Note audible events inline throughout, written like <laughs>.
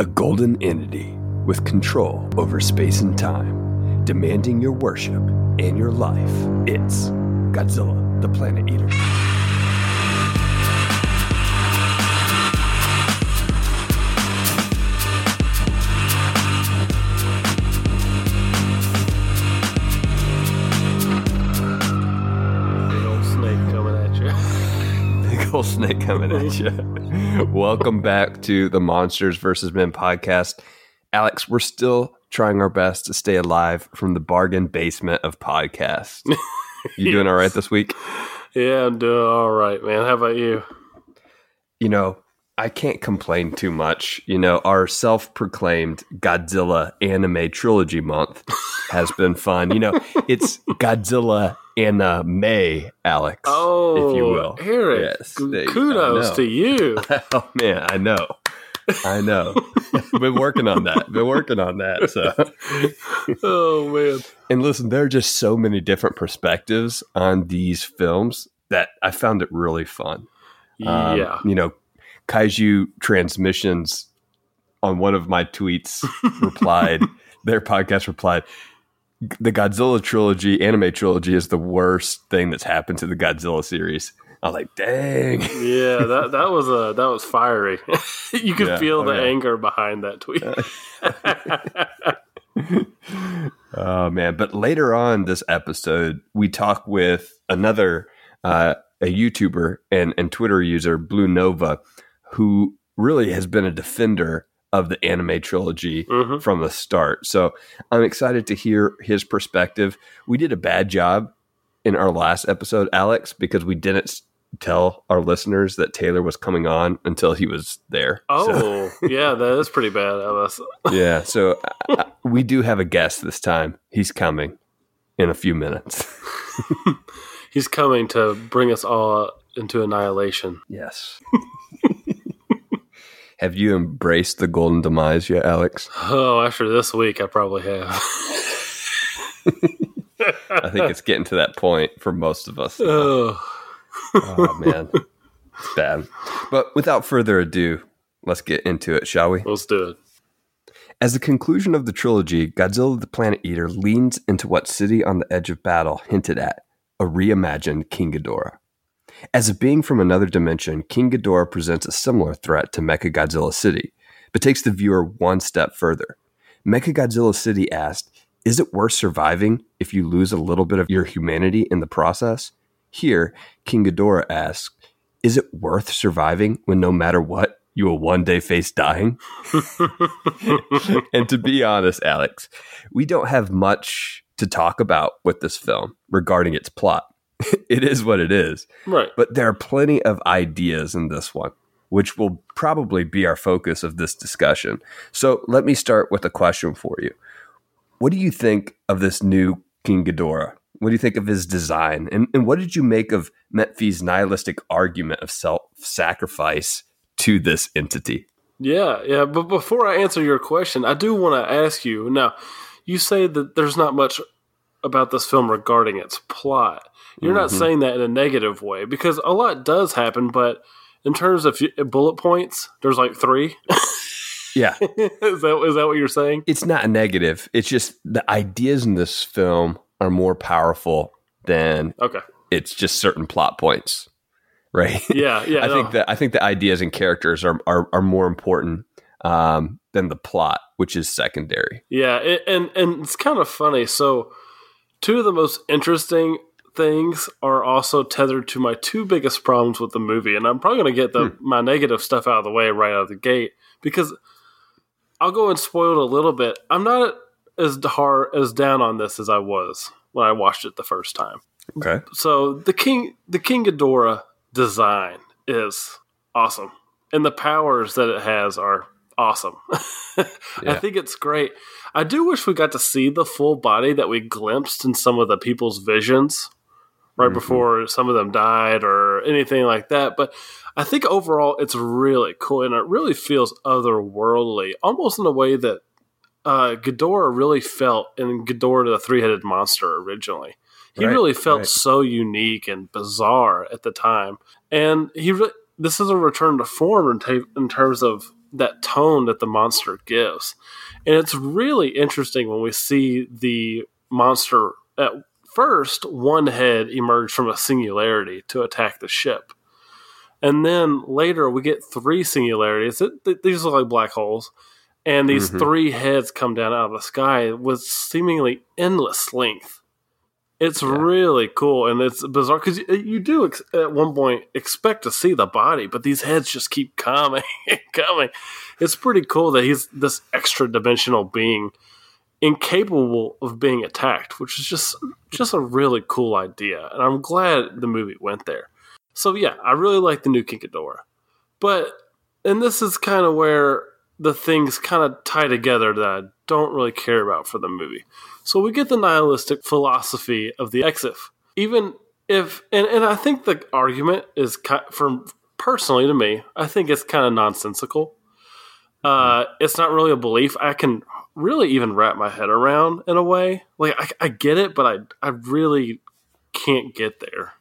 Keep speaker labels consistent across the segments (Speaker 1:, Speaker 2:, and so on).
Speaker 1: A golden entity with control over space and time, demanding your worship and your life. It's Godzilla, the Planet Eater.
Speaker 2: Snake coming at you.
Speaker 1: Welcome back to the Monsters vs. Men podcast. Alex, we're still trying our best to stay alive from the bargain basement of podcasts. You <laughs> doing all right this week?
Speaker 2: Yeah, I'm doing all right, man. How about you?
Speaker 1: you know, I can't complain too much. You know, our self proclaimed Godzilla anime trilogy month <laughs> has been fun. You know, it's Godzilla anime, Alex.
Speaker 2: Oh,
Speaker 1: if you will.
Speaker 2: Eric,
Speaker 1: Yes,
Speaker 2: g-
Speaker 1: there you- I
Speaker 2: kudos to you. <laughs>
Speaker 1: Oh, man, I know. I know. <laughs> been working on that. Been working on that. So, <laughs>
Speaker 2: oh man,
Speaker 1: and listen, there are just so many different perspectives on these films that I found it really fun. Um,
Speaker 2: yeah.
Speaker 1: You know, Kaiju Transmissions on one of my tweets replied, their podcast replied, the Godzilla trilogy, anime trilogy, is the worst thing that's happened to the Godzilla series. I was like, dang.
Speaker 2: Yeah, that that was a that was fiery. <laughs> you could
Speaker 1: Yeah,
Speaker 2: feel
Speaker 1: oh,
Speaker 2: the anger behind that tweet. <laughs> <laughs>
Speaker 1: Oh man! But later on this episode, we talk with another uh, a YouTuber and and Twitter user, Blue Nova, who really has been a defender of the anime trilogy
Speaker 2: Mhm.
Speaker 1: from the start. So I'm excited to hear his perspective. We did a bad job in our last episode, Alex, because we didn't tell our listeners that Taylor was coming on until he was there. So-
Speaker 2: Oh, <laughs> yeah, that is pretty bad of us. <laughs>
Speaker 1: yeah. So uh, we do have a guest this time. He's coming in a few minutes. <laughs>
Speaker 2: He's coming to bring us all into annihilation.
Speaker 1: Yes. Have you embraced the golden demise yet, Alex?
Speaker 2: Oh, after this week, I probably have. <laughs>
Speaker 1: I think it's getting to that point for most of us.
Speaker 2: oh,
Speaker 1: Oh man, it's bad. But without further ado, let's get into it, shall we?
Speaker 2: let's do it.
Speaker 1: As the conclusion of the trilogy, Godzilla the Planet Eater leans into what City on the Edge of Battle hinted at a reimagined King Ghidorah. As a being from another dimension, King Ghidorah presents a similar threat to Mechagodzilla City, but takes the viewer one step further. Mechagodzilla City asked, Is it worth surviving if you lose a little bit of your humanity in the process? Here, King Ghidorah asks, Is it worth surviving when no matter what, you will one day face dying? <laughs> and to be honest, Alex, we don't have much to talk about with this film regarding its plot. <laughs> it is what it is,
Speaker 2: Right.
Speaker 1: but there are plenty of ideas in this one, which will probably be our focus of this discussion. So let me start with a question for you. What do you think of this new King Ghidorah? What do you think of his design? And, and what did you make of Metphies's nihilistic argument of self sacrifice to this entity?
Speaker 2: Yeah, yeah. But before I answer your question, I do want to ask you now, you say that there's not much about this film regarding its plot. You're not
Speaker 1: Mhm.
Speaker 2: saying that in a negative way because a lot does happen, but in terms of bullet points, there's like three. <laughs>
Speaker 1: Yeah, <laughs>
Speaker 2: is that is that what you're saying?
Speaker 1: it's not a negative. It's just the ideas in this film are more powerful than
Speaker 2: Okay.
Speaker 1: it's just certain plot points, <laughs> right?
Speaker 2: Yeah, yeah.
Speaker 1: I
Speaker 2: no.
Speaker 1: think that I think the ideas and characters are are, are more important um, than the plot, which is secondary.
Speaker 2: Yeah, it, and and it's kind of funny. So, two of the most interesting things are also tethered to my two biggest problems with the movie, and I'm probably going to get the hmm. my negative stuff out of the way right out of the gate because I'll go and spoil it a little bit. I'm not as hard as down on this as I was when I watched it the first time.
Speaker 1: Okay.
Speaker 2: So the king the King Ghidorah design is awesome, and the powers that it has are awesome. <laughs> I think it's great. I do wish we got to see the full body that we glimpsed in some of the people's visions right
Speaker 1: Mhm.
Speaker 2: before some of them died or anything like that. But I think overall it's really cool and it really feels otherworldly, almost in a way that uh, Ghidorah really felt in Ghidorah the three headed monster originally. He
Speaker 1: Right,
Speaker 2: really felt
Speaker 1: right.
Speaker 2: so unique and bizarre at the time, and he re- this is a return to form in, ta- in terms of that tone that the monster gives. And it's really interesting when we see the monster at first one head emerge from a singularity to attack the ship. And then later we get three singularities. It, these are like black holes. And these mm-hmm. three heads come down out of the sky with seemingly endless length. It's yeah. really cool and it's bizarre because you do ex- at one point expect to see the body, but these heads just keep coming <laughs> and coming. It's pretty cool that he's this extra dimensional being incapable of being attacked, which is just just a really cool idea. And I'm glad the movie went there. So yeah, I really like the new King Ghidorah, But and this is kind of where the things kind of tie together that I don't really care about for the movie. So we get the nihilistic philosophy of the Exif. Even if, and, and I think the argument is, from personally to me, I think it's kind of nonsensical. Uh, it's not really a belief I can really even wrap my head around in a way. Like I, I get it, but I I really can't get there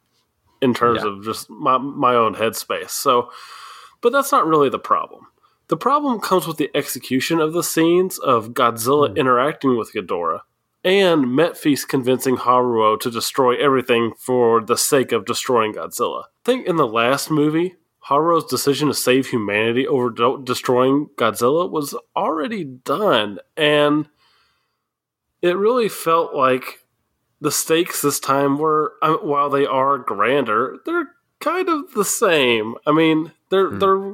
Speaker 2: in terms yeah. of just my my own headspace. So, but that's not really the problem. The problem comes with the execution of the scenes of Godzilla mm. interacting with Ghidorah and Metphies convincing Haruo to destroy everything for the sake of destroying Godzilla. I think in the last movie, Haruo's decision to save humanity over destroying Godzilla was already done, and it really felt like the stakes this time were, uh, while they are grander, they're kind of the same. I mean, they're hmm. they're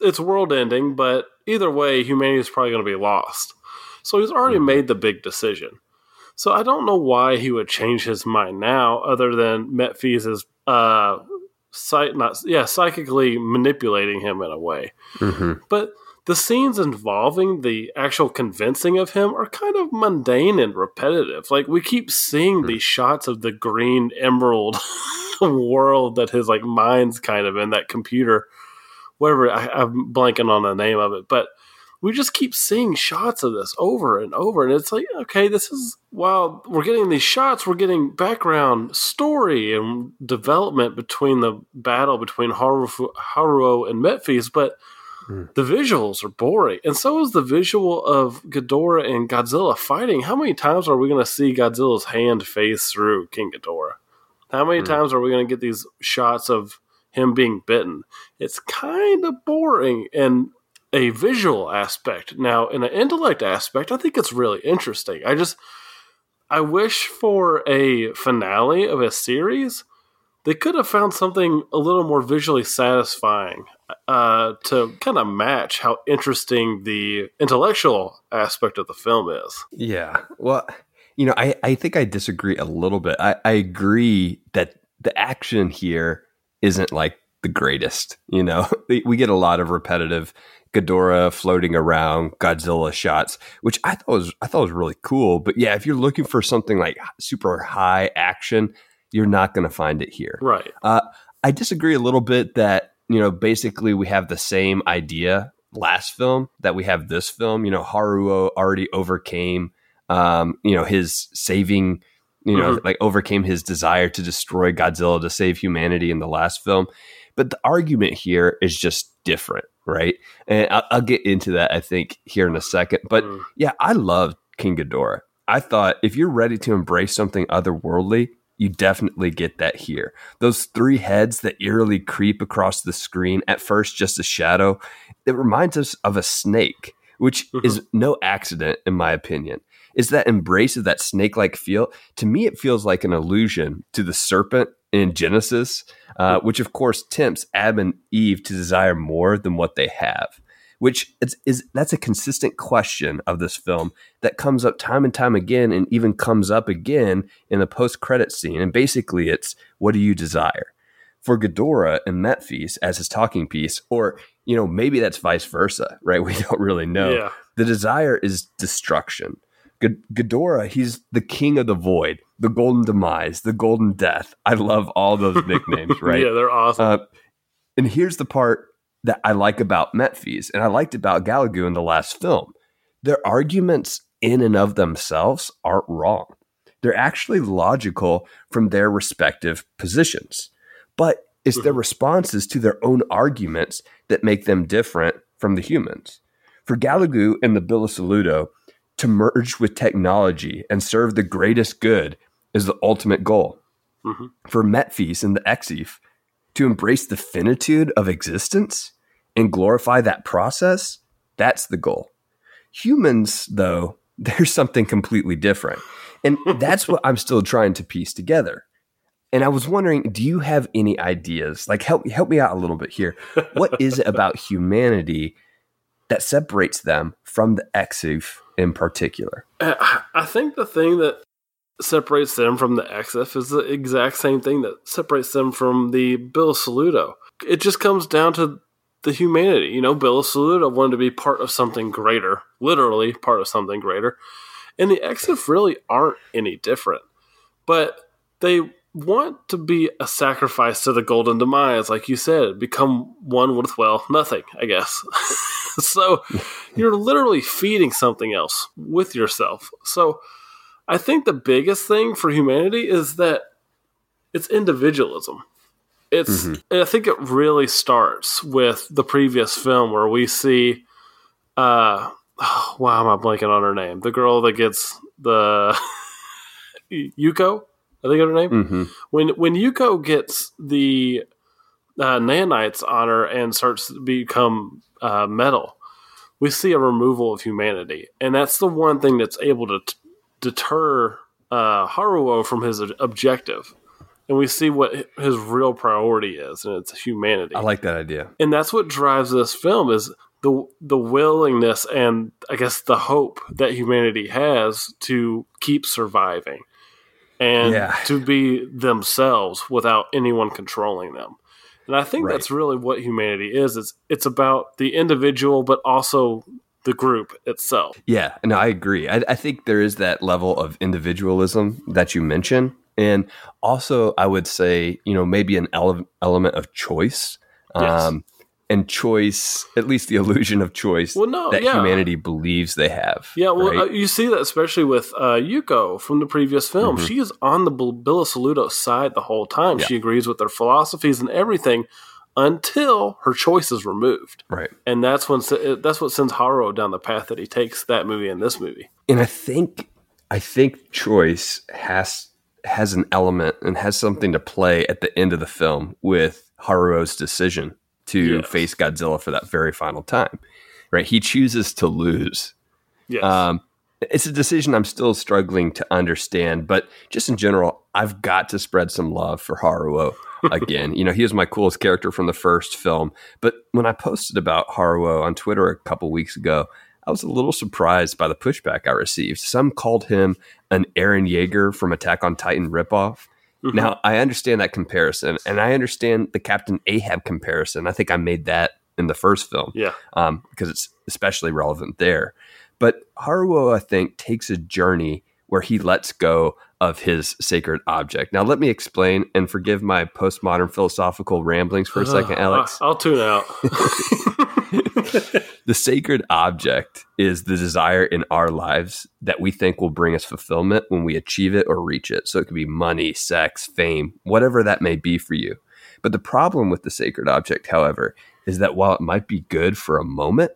Speaker 2: it's world ending, but either way, humanity is probably going to be lost. So he's already hmm. made the big decision. So I don't know why he would change his mind now, other than Metphies is uh, psych- not yeah, psychically manipulating him in a way. Mm-hmm. But the scenes involving the actual convincing of him are kind of mundane and repetitive. Like we keep seeing mm-hmm. these shots of the green emerald <laughs> world that his like mind's kind of in that computer, whatever. I, I'm blanking on the name of it, but we just keep seeing shots of this over and over and it's like okay this is while we're getting these shots we're getting background story and development between the battle between Haru, haruo and Metphies but mm. the visuals are boring and so is the visual of Ghidorah and Godzilla fighting how many times are we going to see Godzilla's hand phase through King Ghidorah how many mm. times are we going to get these shots of him being bitten it's kind of boring and a visual aspect. Now, in an intellect aspect, I think it's really interesting. I just I wish for a finale of a series they could have found something a little more visually satisfying uh, to kind of match how interesting the intellectual aspect of the film is.
Speaker 1: Yeah. Well, you know, I, I think I disagree a little bit. I, I agree that the action here isn't like the greatest. You know, <laughs> we get a lot of repetitive Ghidorah floating around, Godzilla shots, which I thought was I thought was really cool. But yeah, if you're looking for something like super high action, you're not going to find it here.
Speaker 2: Right.
Speaker 1: Uh, I disagree a little bit that you know basically we have the same idea last film that we have this film. You know, Haruo already overcame um, you know his saving you know mm-hmm. like overcame his desire to destroy Godzilla to save humanity in the last film. But the argument here is just different right? And I'll, I'll, get into that, I think, here in a second. But mm. yeah, I love King Ghidorah. I thought if you're ready to embrace something otherworldly, you definitely get that here. Those three heads that eerily creep across the screen, at first just a shadow, it reminds us of a snake, which mm-hmm. is no accident, in my opinion. Is that embrace of that snake like feel? To me, it feels like an allusion to the serpent in Genesis, uh, which of course tempts Adam and Eve to desire more than what they have. Which is, is that's a consistent question of this film that comes up time and time again, and even comes up again in the post-credit scene. And basically, it's what do you desire? For Ghidorah and Metphies as his talking piece, or you know maybe that's vice versa, right? <laughs> We don't really know. Yeah. The desire is destruction Ghidorah, he's the king of the void, the golden demise, the golden death. I love all those nicknames, <laughs> right?
Speaker 2: yeah, they're awesome. Uh,
Speaker 1: and here's the part that I like about Metphies, and I liked about Galu-Gu in the last film. Their arguments in and of themselves aren't wrong. They're actually logical from their respective positions. But it's their mm-hmm. responses to their own arguments that make them different from the humans. For Galu-Gu and the Bilusaludo, to merge with technology and serve the greatest good is the ultimate goal. Mm-hmm. For Metphies and the Exif, to embrace the finitude of existence and glorify that process, that's the goal. Humans, though, <laughs> there's something completely different. And <laughs> that's what I'm still trying to piece together. And I was wondering, do you have any ideas? Like help help me out a little bit here. What is it about humanity that separates them from the Exif in particular?
Speaker 2: I think the thing that separates them from the Exif is the exact same thing that separates them from the Bilusaludo. It just comes down to the humanity. You know, Bilusaludo wanted to be part of something greater, literally part of something greater. And the Exif really aren't any different. But they want to be a sacrifice to the golden demise, like you said, become one with, well, nothing, I guess. <laughs> so you're literally feeding something else with yourself. So I think the biggest thing for humanity is that it's individualism. It's mm-hmm. I think it really starts with the previous film where we see uh oh, <sighs> why am I blanking on her name? The girl that gets the <laughs> Yuko, I think of her name. Mm-hmm. When when Yuko gets the uh, nanites on her and starts to become uh, metal, we see a removal of humanity, and that's the one thing that's able to t- deter uh, Haruo from his objective. And we see what his real priority is, and it's humanity.
Speaker 1: I like that idea,
Speaker 2: and that's what drives this film is the the willingness and I guess the hope that humanity has to keep surviving and yeah. to be themselves without anyone controlling them. And I think right. that's really what humanity is. It's it's about the individual, but also the group itself.
Speaker 1: Yeah, no, I agree. I, I think there is that level of individualism that you mention, and also I would say, you know, maybe an ele- element of choice. Yes. Um, and choice, at least the illusion of choice well, no, that yeah. humanity believes they have.
Speaker 2: Yeah, well, right? uh, you see that especially with uh, Yuko from the previous film. Mm-hmm. She is on the Bilusaludo side the whole time. Yeah. She agrees with their philosophies and everything until her choice is removed.
Speaker 1: Right,
Speaker 2: and that's when that's what sends Haruo down the path that he takes that movie and this movie.
Speaker 1: And I think I think choice has has an element and has something to play at the end of the film with Haruo's decision to yes. face Godzilla for that very final time. Right? He chooses to lose.
Speaker 2: Yes.
Speaker 1: Um, it's a decision I'm still struggling to understand, but just in general, I've got to spread some love for Haruo <laughs> again. you know, he was my coolest character from the first film, but when I posted about Haruo on Twitter a couple weeks ago, I was a little surprised by the pushback I received. Some called him an Eren Yeager from Attack on Titan ripoff. Mm-hmm. Now, I understand that comparison, and I understand the Captain Ahab comparison. I think I made that in the first film.
Speaker 2: Yeah.
Speaker 1: Um, because it's especially relevant there. But Haruo, I think, takes a journey where he lets go of his sacred object. Now, let me explain and forgive my postmodern philosophical ramblings for a second, uh, Alex.
Speaker 2: I'll tune out. <laughs>
Speaker 1: the sacred object is the desire in our lives that we think will bring us fulfillment when we achieve it or reach it. So it could be money, sex, fame, whatever that may be for you. But the problem with the sacred object, however, is that while it might be good for a moment,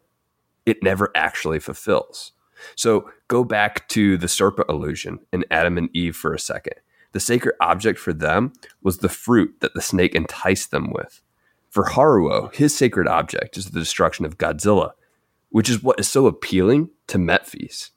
Speaker 1: it never actually fulfills. So go back to the serpent illusion in Adam and Eve for a second. The sacred object for them was the fruit that the snake enticed them with. For Haruo, his sacred object is the destruction of Godzilla, which is what is so appealing to Metphies.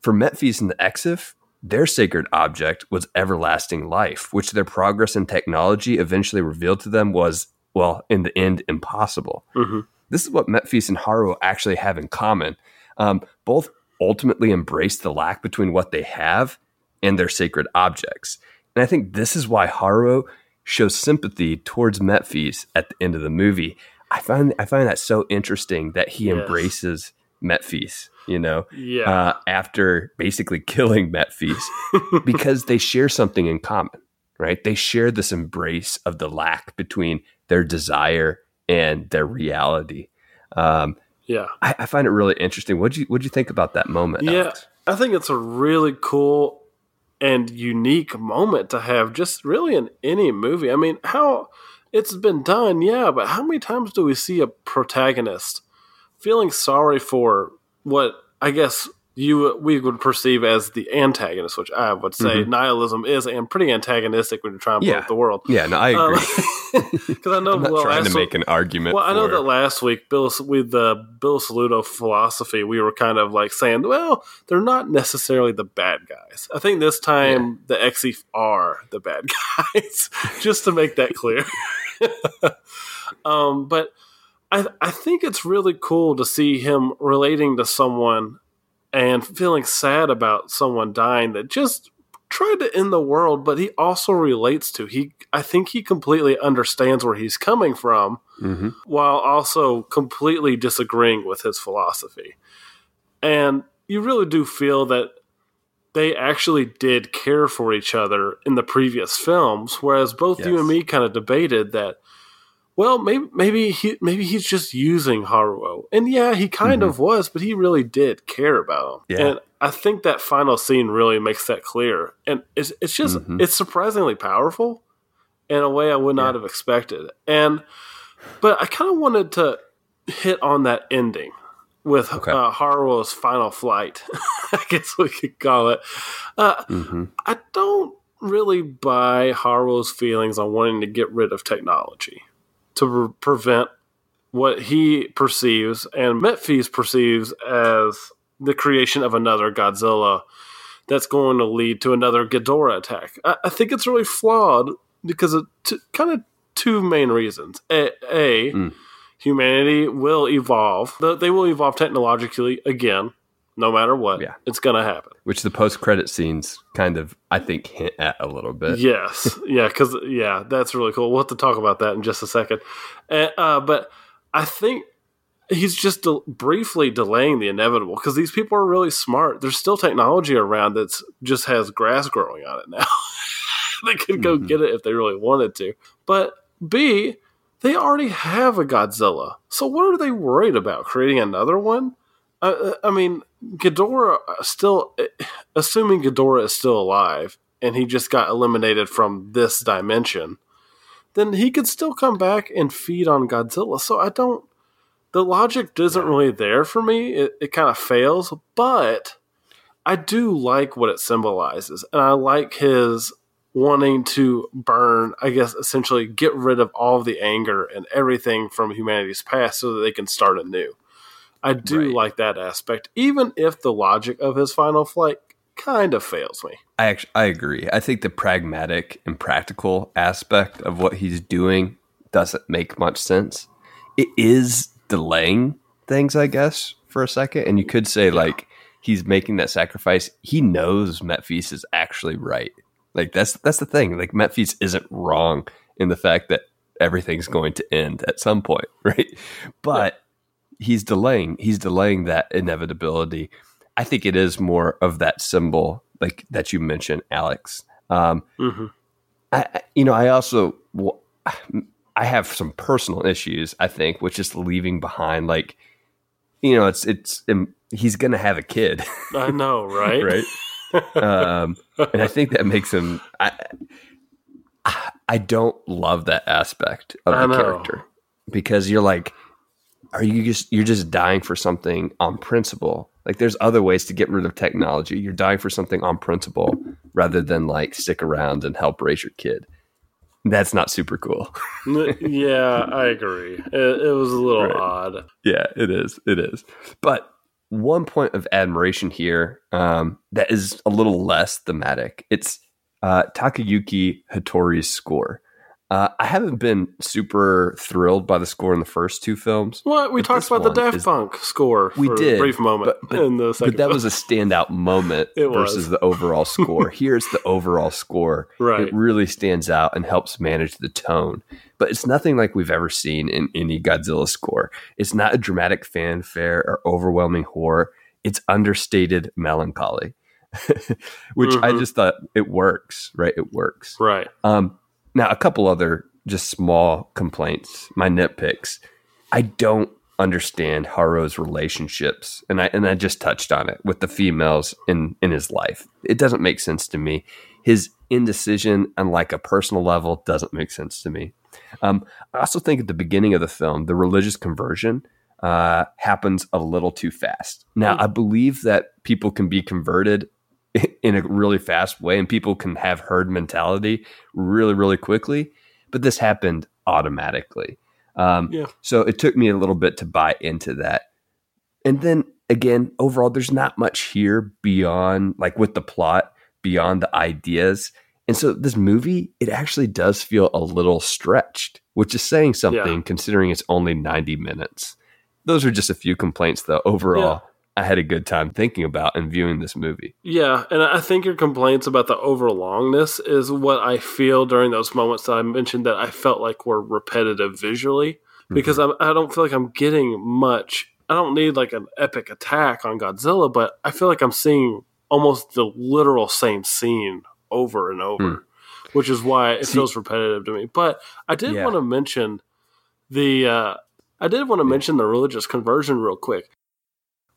Speaker 1: For Metphies and the Exif, their sacred object was everlasting life, which their progress in technology eventually revealed to them was, well, in the end, impossible. Mm-hmm. This is what Metphies and Haruo actually have in common. Um, both ultimately embrace the lack between what they have and their sacred objects. And I think this is why Haruo shows sympathy towards Metphies at the end of the movie. I find I find that so interesting that he yes. embraces Metphies, you know,
Speaker 2: yeah.
Speaker 1: uh, after basically <laughs> killing Metphies <laughs> because they share something in common, right? They share this embrace of the lack between their desire and their reality. Um,
Speaker 2: yeah,
Speaker 1: I, I, find it really interesting. What you what you think about that moment?
Speaker 2: Yeah, Alex? I think it's a really cool and unique moment to have, just really in any movie. I mean, how it's been done, yeah, but how many times do we see a protagonist feeling sorry for what I guess you we would perceive as the antagonist, which I would say mm-hmm. nihilism is and pretty antagonistic when you're trying to blow
Speaker 1: yeah.
Speaker 2: up the world.
Speaker 1: Yeah, no, I agree. <laughs>
Speaker 2: Because um, I know <laughs>
Speaker 1: I'm not
Speaker 2: well,
Speaker 1: trying to
Speaker 2: week,
Speaker 1: make an argument.
Speaker 2: Well,
Speaker 1: for...
Speaker 2: I know that last week, Bill with the Bilusaludo philosophy, we were kind of like saying, well, they're not necessarily the bad guys. I think this time yeah. the Exif are the bad <laughs> guys, just to make that clear. um, but I I think it's really cool to see him relating to someone and feeling sad about someone dying that just tried to end the world, but he also relates to he. I think he completely understands where he's coming from, mm-hmm. while also completely disagreeing with his philosophy. And you really do feel that they actually did care for each other in the previous films, whereas both yes. you and me kind of debated that well, maybe maybe he maybe he's just using Haruo, and yeah, he kind mm-hmm. of was, but he really did care about him. Yeah. And I think that final scene really makes that clear, and it's it's just mm-hmm. it's surprisingly powerful in a way I would not yeah. have expected. And but I kind of wanted to hit on that ending with okay. uh, Haruo's final flight. <laughs> I guess we could call it. Uh, mm-hmm. I don't really buy Haruo's feelings on wanting to get rid of technology to re- prevent what he perceives and Metphies perceives as the creation of another Godzilla that's going to lead to another Ghidorah attack. I, I think it's really flawed because of t- kind of two main reasons. A, a mm. humanity will evolve; they will evolve technologically again no matter what. Yeah. It's going to happen.
Speaker 1: Which the post credit scenes kind of, I think, hint at a little bit. <laughs>
Speaker 2: Yes. yeah. Because, yeah, that's really cool. We'll have to talk about that in just a second. Uh, uh, but I think he's just briefly delaying the inevitable because these people are really smart. There's still technology around that just has grass growing on it now. <laughs> they could go mm-hmm. get it if they really wanted to. But B, they already have a Godzilla. So what are they worried about? Creating another one? Uh, uh, I mean, Ghidorah uh, still, uh, assuming Ghidorah is still alive and he just got eliminated from this dimension, then he could still come back and feed on Godzilla. So I don't, the logic isn't really there for me. It, it kind of fails, but I do like what it symbolizes. And I like his wanting to burn, I guess, essentially get rid of all the anger and everything from humanity's past so that they can start anew. I do right. like that aspect, even if the logic of his final flight kind of fails me.
Speaker 1: I actually I agree. I think the pragmatic and practical aspect of what he's doing doesn't make much sense. It is delaying things, I guess, for a second, and you could say yeah. like he's making that sacrifice. He knows Metphies is actually right. Like that's that's the thing. Like Metphies isn't wrong in the fact that everything's going to end at some point, <laughs> right? But yeah he's delaying he's delaying that inevitability. I think it is more of that symbol like that you mentioned, Alex. Um, mm-hmm. I, you know, I also I have some personal issues. I think, which is leaving behind, like, you know, it's it's um, he's going to have a kid.
Speaker 2: I know, <laughs> right?
Speaker 1: right. um, and I think that makes him. I I don't love that aspect of I the know. character because you're like, are you just you're just dying for something on principle? Like there's other ways to get rid of technology. You're dying for something on principle rather than like stick around and help raise your kid. That's not super cool.
Speaker 2: Yeah i agree. It, it was a little right. odd.
Speaker 1: Yeah it is it is. But one point of admiration here um, that is a little less thematic. It's uh, takayuki hattori's score uh, I haven't been super thrilled by the score in the first two films.
Speaker 2: What we talked about the Daft is, Punk score.
Speaker 1: We did
Speaker 2: a brief moment
Speaker 1: but, but,
Speaker 2: in the second.
Speaker 1: But that was a standout moment <laughs> versus the overall <laughs> score. Here's the overall score.
Speaker 2: Right,
Speaker 1: it really stands out and helps manage the tone. But it's nothing like we've ever seen in any Godzilla score. It's not a dramatic fanfare or overwhelming horror. It's understated melancholy, <laughs> which mm-hmm. I just thought it works. Right, it works.
Speaker 2: Right.
Speaker 1: Um, now, a couple other just small complaints, my nitpicks. I don't understand Haruo's relationships, and I and I just touched on it with the females in in his life. It doesn't make sense to me. His indecision on like a personal level doesn't make sense to me. Um, I also think at the beginning of the film, the religious conversion uh, happens a little too fast. Now, I believe that people can be converted <laughs> in a really fast way and people can have herd mentality really, really quickly, but this happened automatically. Um,
Speaker 2: Yeah.
Speaker 1: So it took me a little bit to buy into that. And then again, overall, there's not much here beyond, like with the plot, beyond the ideas. And so this movie, it actually does feel a little stretched, which is saying something
Speaker 2: Yeah.
Speaker 1: considering it's only 90 minutes. Those are just a few complaints, though. Overall, I had a good time thinking about and viewing this movie.
Speaker 2: Yeah, and I think your complaints about the overlongness is what I feel during those moments that I mentioned that I felt like were repetitive visually because I'm, I don't feel like I'm getting much. I don't need like an epic attack on Godzilla, but I feel like I'm seeing almost the literal same scene over and over, which is why it
Speaker 1: See-
Speaker 2: feels repetitive to me. But I did
Speaker 1: Yeah.
Speaker 2: want to mention the uh, I did want to mention the religious conversion real quick.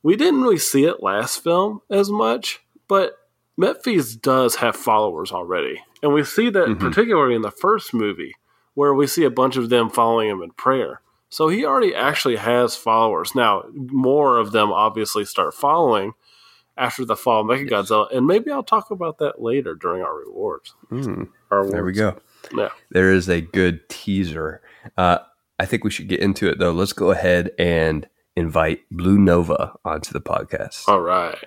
Speaker 2: We didn't really see it last film as much, but Metphies does have followers already. And we see that
Speaker 1: Mhm.
Speaker 2: particularly in the first movie, where we see a bunch of them following him in prayer. So he already actually has followers. Now, more of them obviously start following after the fall of Mechagodzilla, and maybe I'll talk about that later during our rewards.
Speaker 1: Hmm.
Speaker 2: Our
Speaker 1: There we go.
Speaker 2: Yeah.
Speaker 1: There is a good teaser. Uh, I think we should get into it though. Let's go ahead and invite Blue Nova onto the podcast.
Speaker 2: All right.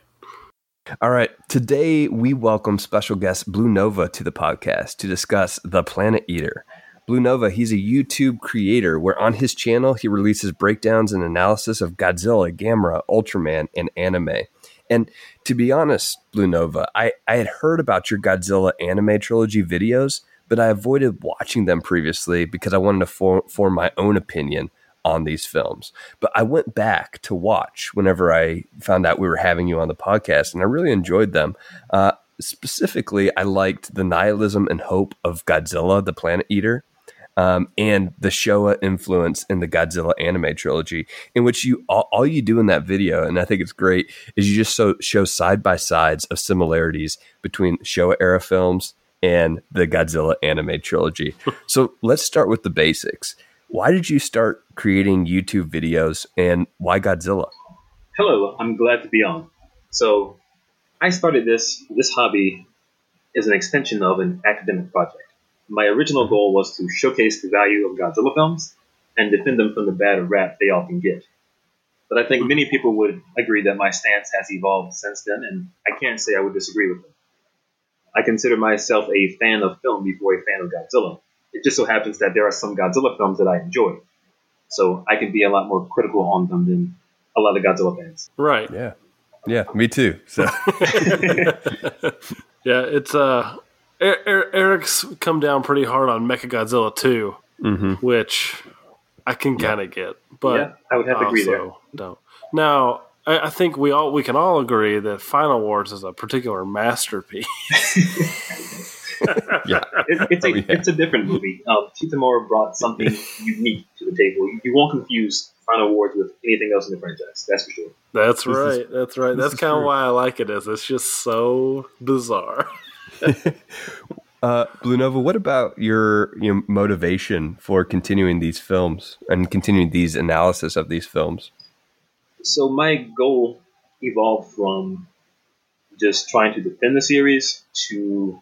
Speaker 1: All right. Today we welcome special guest Blue Nova to the podcast to discuss The Planet Eater. Blue Nova, he's a YouTube creator where on his channel he releases breakdowns and analysis of Godzilla, Gamera, Ultraman, and anime. And to be honest, Blue Nova, I, I had heard about your Godzilla anime trilogy videos, but I avoided watching them previously because I wanted to form, form my own opinion on these films. But I went back to watch whenever I found out we were having you on the podcast, and I really enjoyed them. Uh, specifically, I liked the nihilism and hope of Godzilla, the Planet Eater. Um, and the Showa influence in the Godzilla anime trilogy, in which you all, all you do in that video, and I think it's great, is you just so, show side by sides of similarities between Showa era films and the Godzilla anime trilogy. <laughs> so let's start with the basics. Why did you start creating YouTube videos, and why Godzilla?
Speaker 3: Hello, I'm glad to be on. So, I started this this hobby as an extension of an academic project. My original goal was to showcase the value of Godzilla films and defend them from the bad rap they often get. But I think many people would agree that my stance has evolved since then, and I can't say I would disagree with them. I consider myself a fan of film before a fan of Godzilla. It just so happens that there are some Godzilla films that I enjoy, so I can be a lot more critical on them than a lot of Godzilla fans.
Speaker 2: Right.
Speaker 1: Yeah, yeah, me too. So <laughs> <laughs>
Speaker 2: Yeah, it's uh, Er- Er- Eric's come down pretty hard on Mechagodzilla 2,
Speaker 1: mhm.
Speaker 2: which I can kind of get, but
Speaker 3: yeah, I would have to agree there.
Speaker 2: also don't. Now, I, I think we all we can all agree that Final Wars is a particular masterpiece. <laughs> <laughs>
Speaker 1: yeah,
Speaker 3: It, it's a
Speaker 1: Oh, yeah.
Speaker 3: it's a different movie. Um, Kitamura brought something <laughs> unique to the table. You, you won't confuse Final Wars with anything else in the franchise. That's for sure.
Speaker 2: That's
Speaker 1: This is-
Speaker 2: right. that's right. That's kind of why I like it. Is it's just so bizarre. <laughs>
Speaker 1: Uh, Blue Nova, what about your you know, motivation for continuing these films and continuing these analysis of these films?
Speaker 3: So my goal evolved from just trying to defend the series to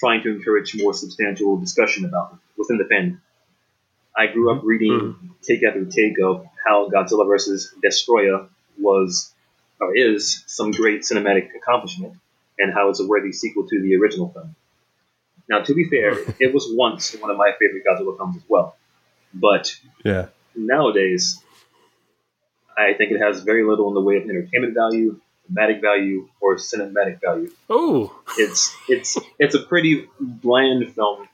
Speaker 3: trying to encourage more substantial discussion about them within the fandom. I grew up reading hmm. take after take of how Godzilla vs. Destoroyah was or is some great cinematic accomplishment and how it's a worthy sequel to the original film. Now, to be fair, <laughs> it was once one of my favorite Godzilla films as well. But
Speaker 1: Yeah,
Speaker 3: nowadays, I think it has very little in the way of entertainment value, thematic value, or cinematic value.
Speaker 2: Oh,
Speaker 3: It's it's it's a pretty bland film,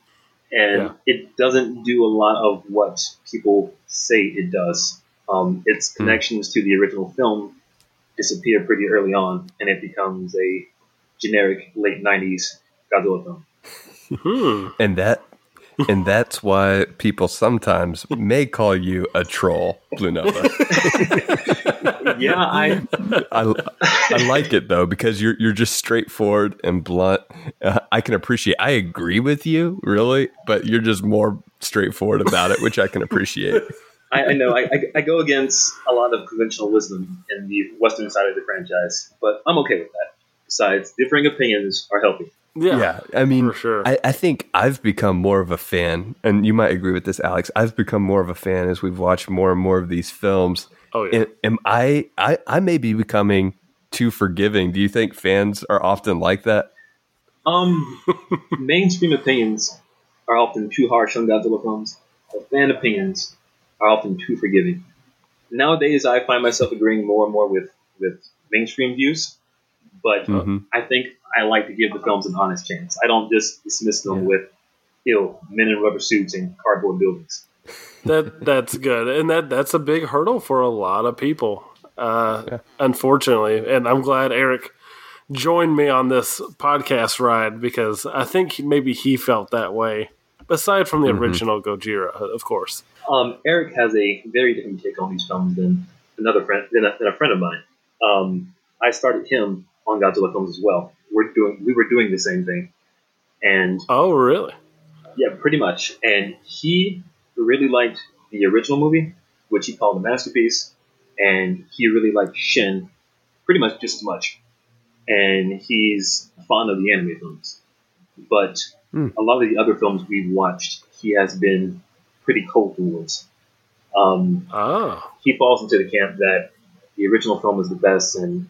Speaker 3: and
Speaker 2: Yeah.
Speaker 3: it doesn't do a lot of what people say it does. Um, its
Speaker 1: Hmm.
Speaker 3: connections to the original film disappear pretty early on, and it becomes a generic late '90s Godzilla film.
Speaker 2: hmm.
Speaker 1: and that and that's why people sometimes may call you a troll, Blue Nova. <laughs>
Speaker 3: Yeah, I
Speaker 1: I, I like it though because you're you're just straightforward and blunt. Uh, I can appreciate. I agree with you, really, but you're just more straightforward about it, which I can appreciate. <laughs>
Speaker 3: I, I know I, I, I go against a lot of conventional wisdom in the Western side of the franchise, but I'm okay with that. Besides, differing opinions are healthy.
Speaker 2: Yeah,
Speaker 1: Yeah, I mean,
Speaker 2: for sure.
Speaker 1: I, I think I've become more of a fan, and you might agree with this, Alex. I've become more of a fan as we've watched more and more of these films.
Speaker 2: Oh yeah.
Speaker 1: Am, am I, I? I may be becoming too forgiving. Do you think fans are often like that?
Speaker 3: Um, <laughs> mainstream opinions are often too harsh on Godzilla films, but fan opinions are often too forgiving. Nowadays, I find myself agreeing more and more with, with mainstream views, but
Speaker 1: Mhm.
Speaker 3: I think I like to give the films an honest chance. I don't just dismiss them
Speaker 1: Yeah.
Speaker 3: with, ill men in rubber suits and cardboard buildings.
Speaker 2: That that's good, and that that's a big hurdle for a lot of people. Uh, Unfortunately, and I'm glad Eric joined me on this podcast ride because I think maybe he felt that way. Aside from the
Speaker 1: Mhm.
Speaker 2: original Gojira, of course.
Speaker 3: Um, Eric has a very different take on these films than another friend than a, than a friend of mine. Um, I started him on Godzilla films as well. We're doing we were doing the same thing, and
Speaker 2: Oh, really?
Speaker 3: yeah, pretty much. And he really liked the original movie, which he called a masterpiece, and he really liked Shin, pretty much just as much. And he's fond of the anime films, but
Speaker 1: Hmm.
Speaker 3: a lot of the other films we've watched, he has been pretty cold towards. Um,
Speaker 2: Oh,
Speaker 3: he falls into the camp that the original film is the best, and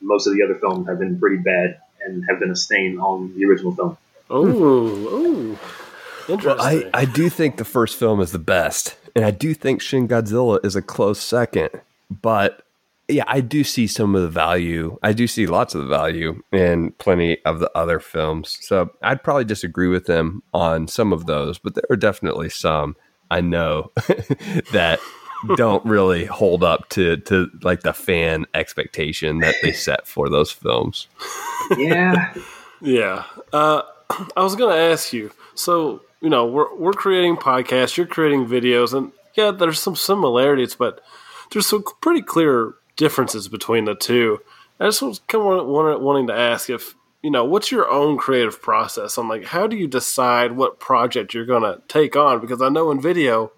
Speaker 3: most of the other films have been pretty bad and have been a stain on the original film.
Speaker 2: oh, oh. Interesting.
Speaker 1: I, I do think the first film is the best, and I do think Shin Godzilla is a close second. But yeah, I do see some of the value. I do see lots of the value in plenty of the other films. So I'd probably disagree with them on some of those, but there are definitely some I know <laughs> that don't really hold up to to like the fan expectation that they set for those films.
Speaker 3: Yeah, <laughs>
Speaker 2: Yeah. Uh, <clears throat> I was going to ask you. So, you know, we're we're creating podcasts, you're creating videos, and yeah, there's some similarities, but there's some pretty clear differences between the two. I just was kind of wanting, to ask if you know what's your own creative process on like how do you decide what project you're going to take on? Because I know in video,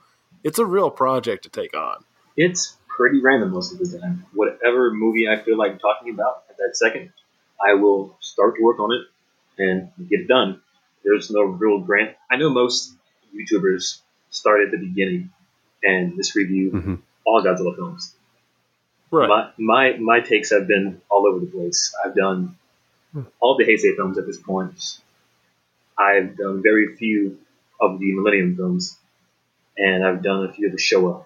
Speaker 2: it's a real project to take on.
Speaker 3: it's pretty random most of the time. Whatever movie I feel like talking about at that second, I will start to work on it and get it done. There's no real grant. I know most YouTubers start at the beginning and just review
Speaker 1: Mhm.
Speaker 3: all Godzilla films.
Speaker 2: Right.
Speaker 3: My, my my takes have been all over the place. I've done all the Heisei films at this point. I've done very few of the Millennium films, and I've done a few of the Showa.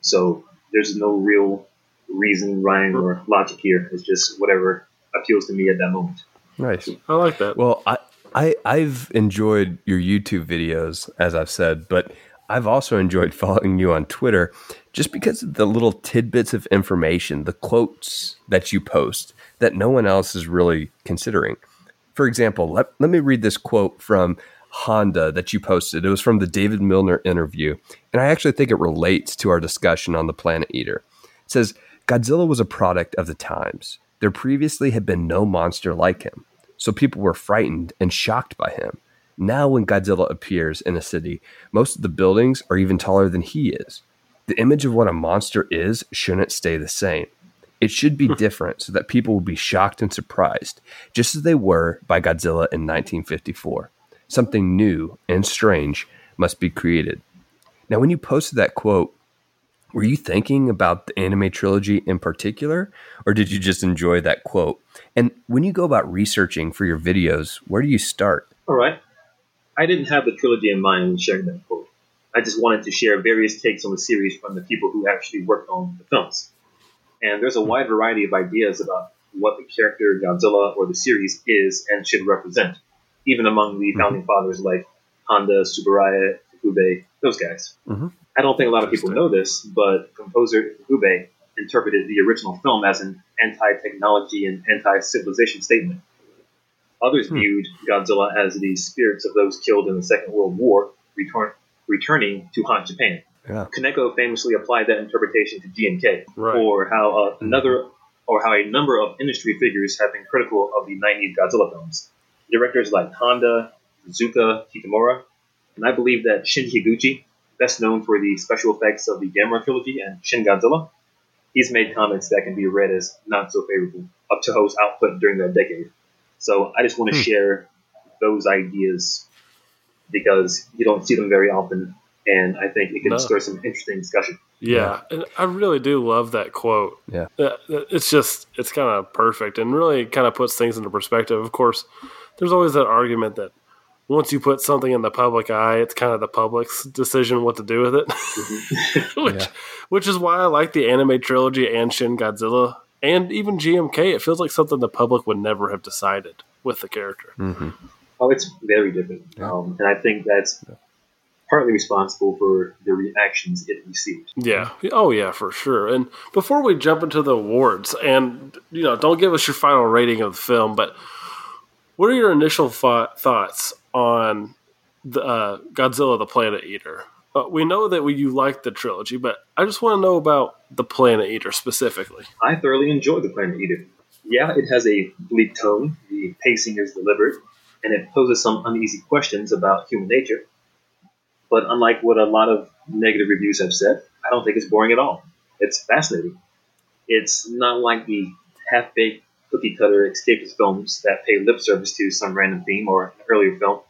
Speaker 3: So there's no real reason, rhyme, or logic here. It's just whatever appeals to me at that moment.
Speaker 1: Nice.
Speaker 2: I like that.
Speaker 1: Well, I, I I've enjoyed your YouTube videos, as I've said, but I've also enjoyed <laughs> following you on Twitter just because of the little tidbits of information, the quotes that you post that no one else is really considering. For example, let, let me read this quote from Honda that you posted. It was from the David Milner interview, and I actually think it relates to our discussion on the Planet Eater. It says Godzilla was a product of the times. There previously had been no monster like him, so people were frightened and shocked by him. Now, when Godzilla appears in a city, most of the buildings are even taller than he is. The image of what a monster is shouldn't stay the same. It should be hmm. different so that people will be shocked and surprised, just as they were by Godzilla in 1954. Something new and strange must be created. Now, when you posted that quote, were you thinking about the anime trilogy in particular, or did you just enjoy that quote? And when you go about researching for your videos, where do you start?
Speaker 3: All right. I didn't have the trilogy in mind when sharing that quote. I just wanted to share various takes on the series from the people who actually worked on the films. And there's a wide variety of ideas about what the character Godzilla or the series is and should represent, even among the mm-hmm. founding fathers like Honda, Tsuburaya, Ifukube, those guys.
Speaker 1: Mhm.
Speaker 3: I don't think a lot of people know this, but composer Ifukube interpreted the original film as an anti-technology and anti-civilization statement. Others
Speaker 1: Hmm.
Speaker 3: viewed Godzilla as the spirits of those killed in the Second World War return, returning to haunt Japan.
Speaker 1: Yeah.
Speaker 3: Kaneko famously applied that interpretation to GMK,
Speaker 2: Right.
Speaker 3: or how uh, another, or how a number of industry figures have been critical of the '90s Godzilla films. Directors like Honda, Tezuka Kitamura, and I believe that Shinji Higuchi, best known for the special effects of the Gamera trilogy and Shin Godzilla, he's made comments that can be read as not so favorable of Toho's output during that decade. So I just want to
Speaker 1: Hmm.
Speaker 3: share those ideas because you don't see them very often, and I think it can
Speaker 2: No.
Speaker 3: stir some interesting discussion.
Speaker 2: Yeah, and I really do love that quote.
Speaker 1: Yeah.
Speaker 2: It's just it's kind of perfect and really kind of puts things into perspective. Of course, there's always that argument that once you put something in the public eye, it's kind of the public's decision what to do with it. <laughs> which,
Speaker 1: Yeah.
Speaker 2: which is why I like the anime trilogy and Shin Godzilla and even GMK. It feels like something the public would never have decided with the character.
Speaker 1: hmm
Speaker 3: Oh, it's very different,
Speaker 1: Yeah.
Speaker 3: um, and I think that's partly responsible for the reactions it received.
Speaker 2: Yeah. Oh, yeah, for sure. And before we jump into the awards, and you know, don't give us your final rating of the film, but what are your initial thought, thoughts on the uh, Godzilla: The Planet Eater? Uh, we know that we, you like the trilogy, but I just want to know about the Planet Eater specifically.
Speaker 3: I thoroughly enjoyed The Planet Eater. Yeah, it has a bleak tone, the pacing is deliberate, and it poses some uneasy questions about human nature. But unlike what a lot of negative reviews have said, I don't think it's boring at all. It's fascinating. It's not like the half baked cookie cutter escapist films that pay lip service to some random theme or an earlier film.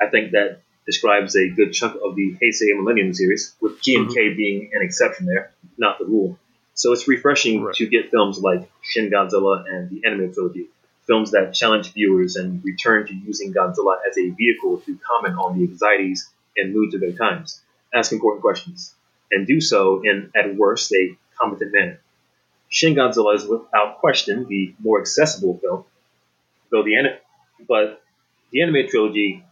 Speaker 3: I think that describes a good chunk of the Heisei Millennium series, with GMK mm-hmm. being an exception there, not the rule. So it's refreshing
Speaker 2: Right.
Speaker 3: to get films like Shin Godzilla and the anime trilogy, films that challenge viewers and return to using Godzilla as a vehicle to comment on the anxieties and moods of their times, ask important questions, and do so in, at worst, a competent manner. Shin Godzilla is without question the more accessible film, though the but the anime trilogy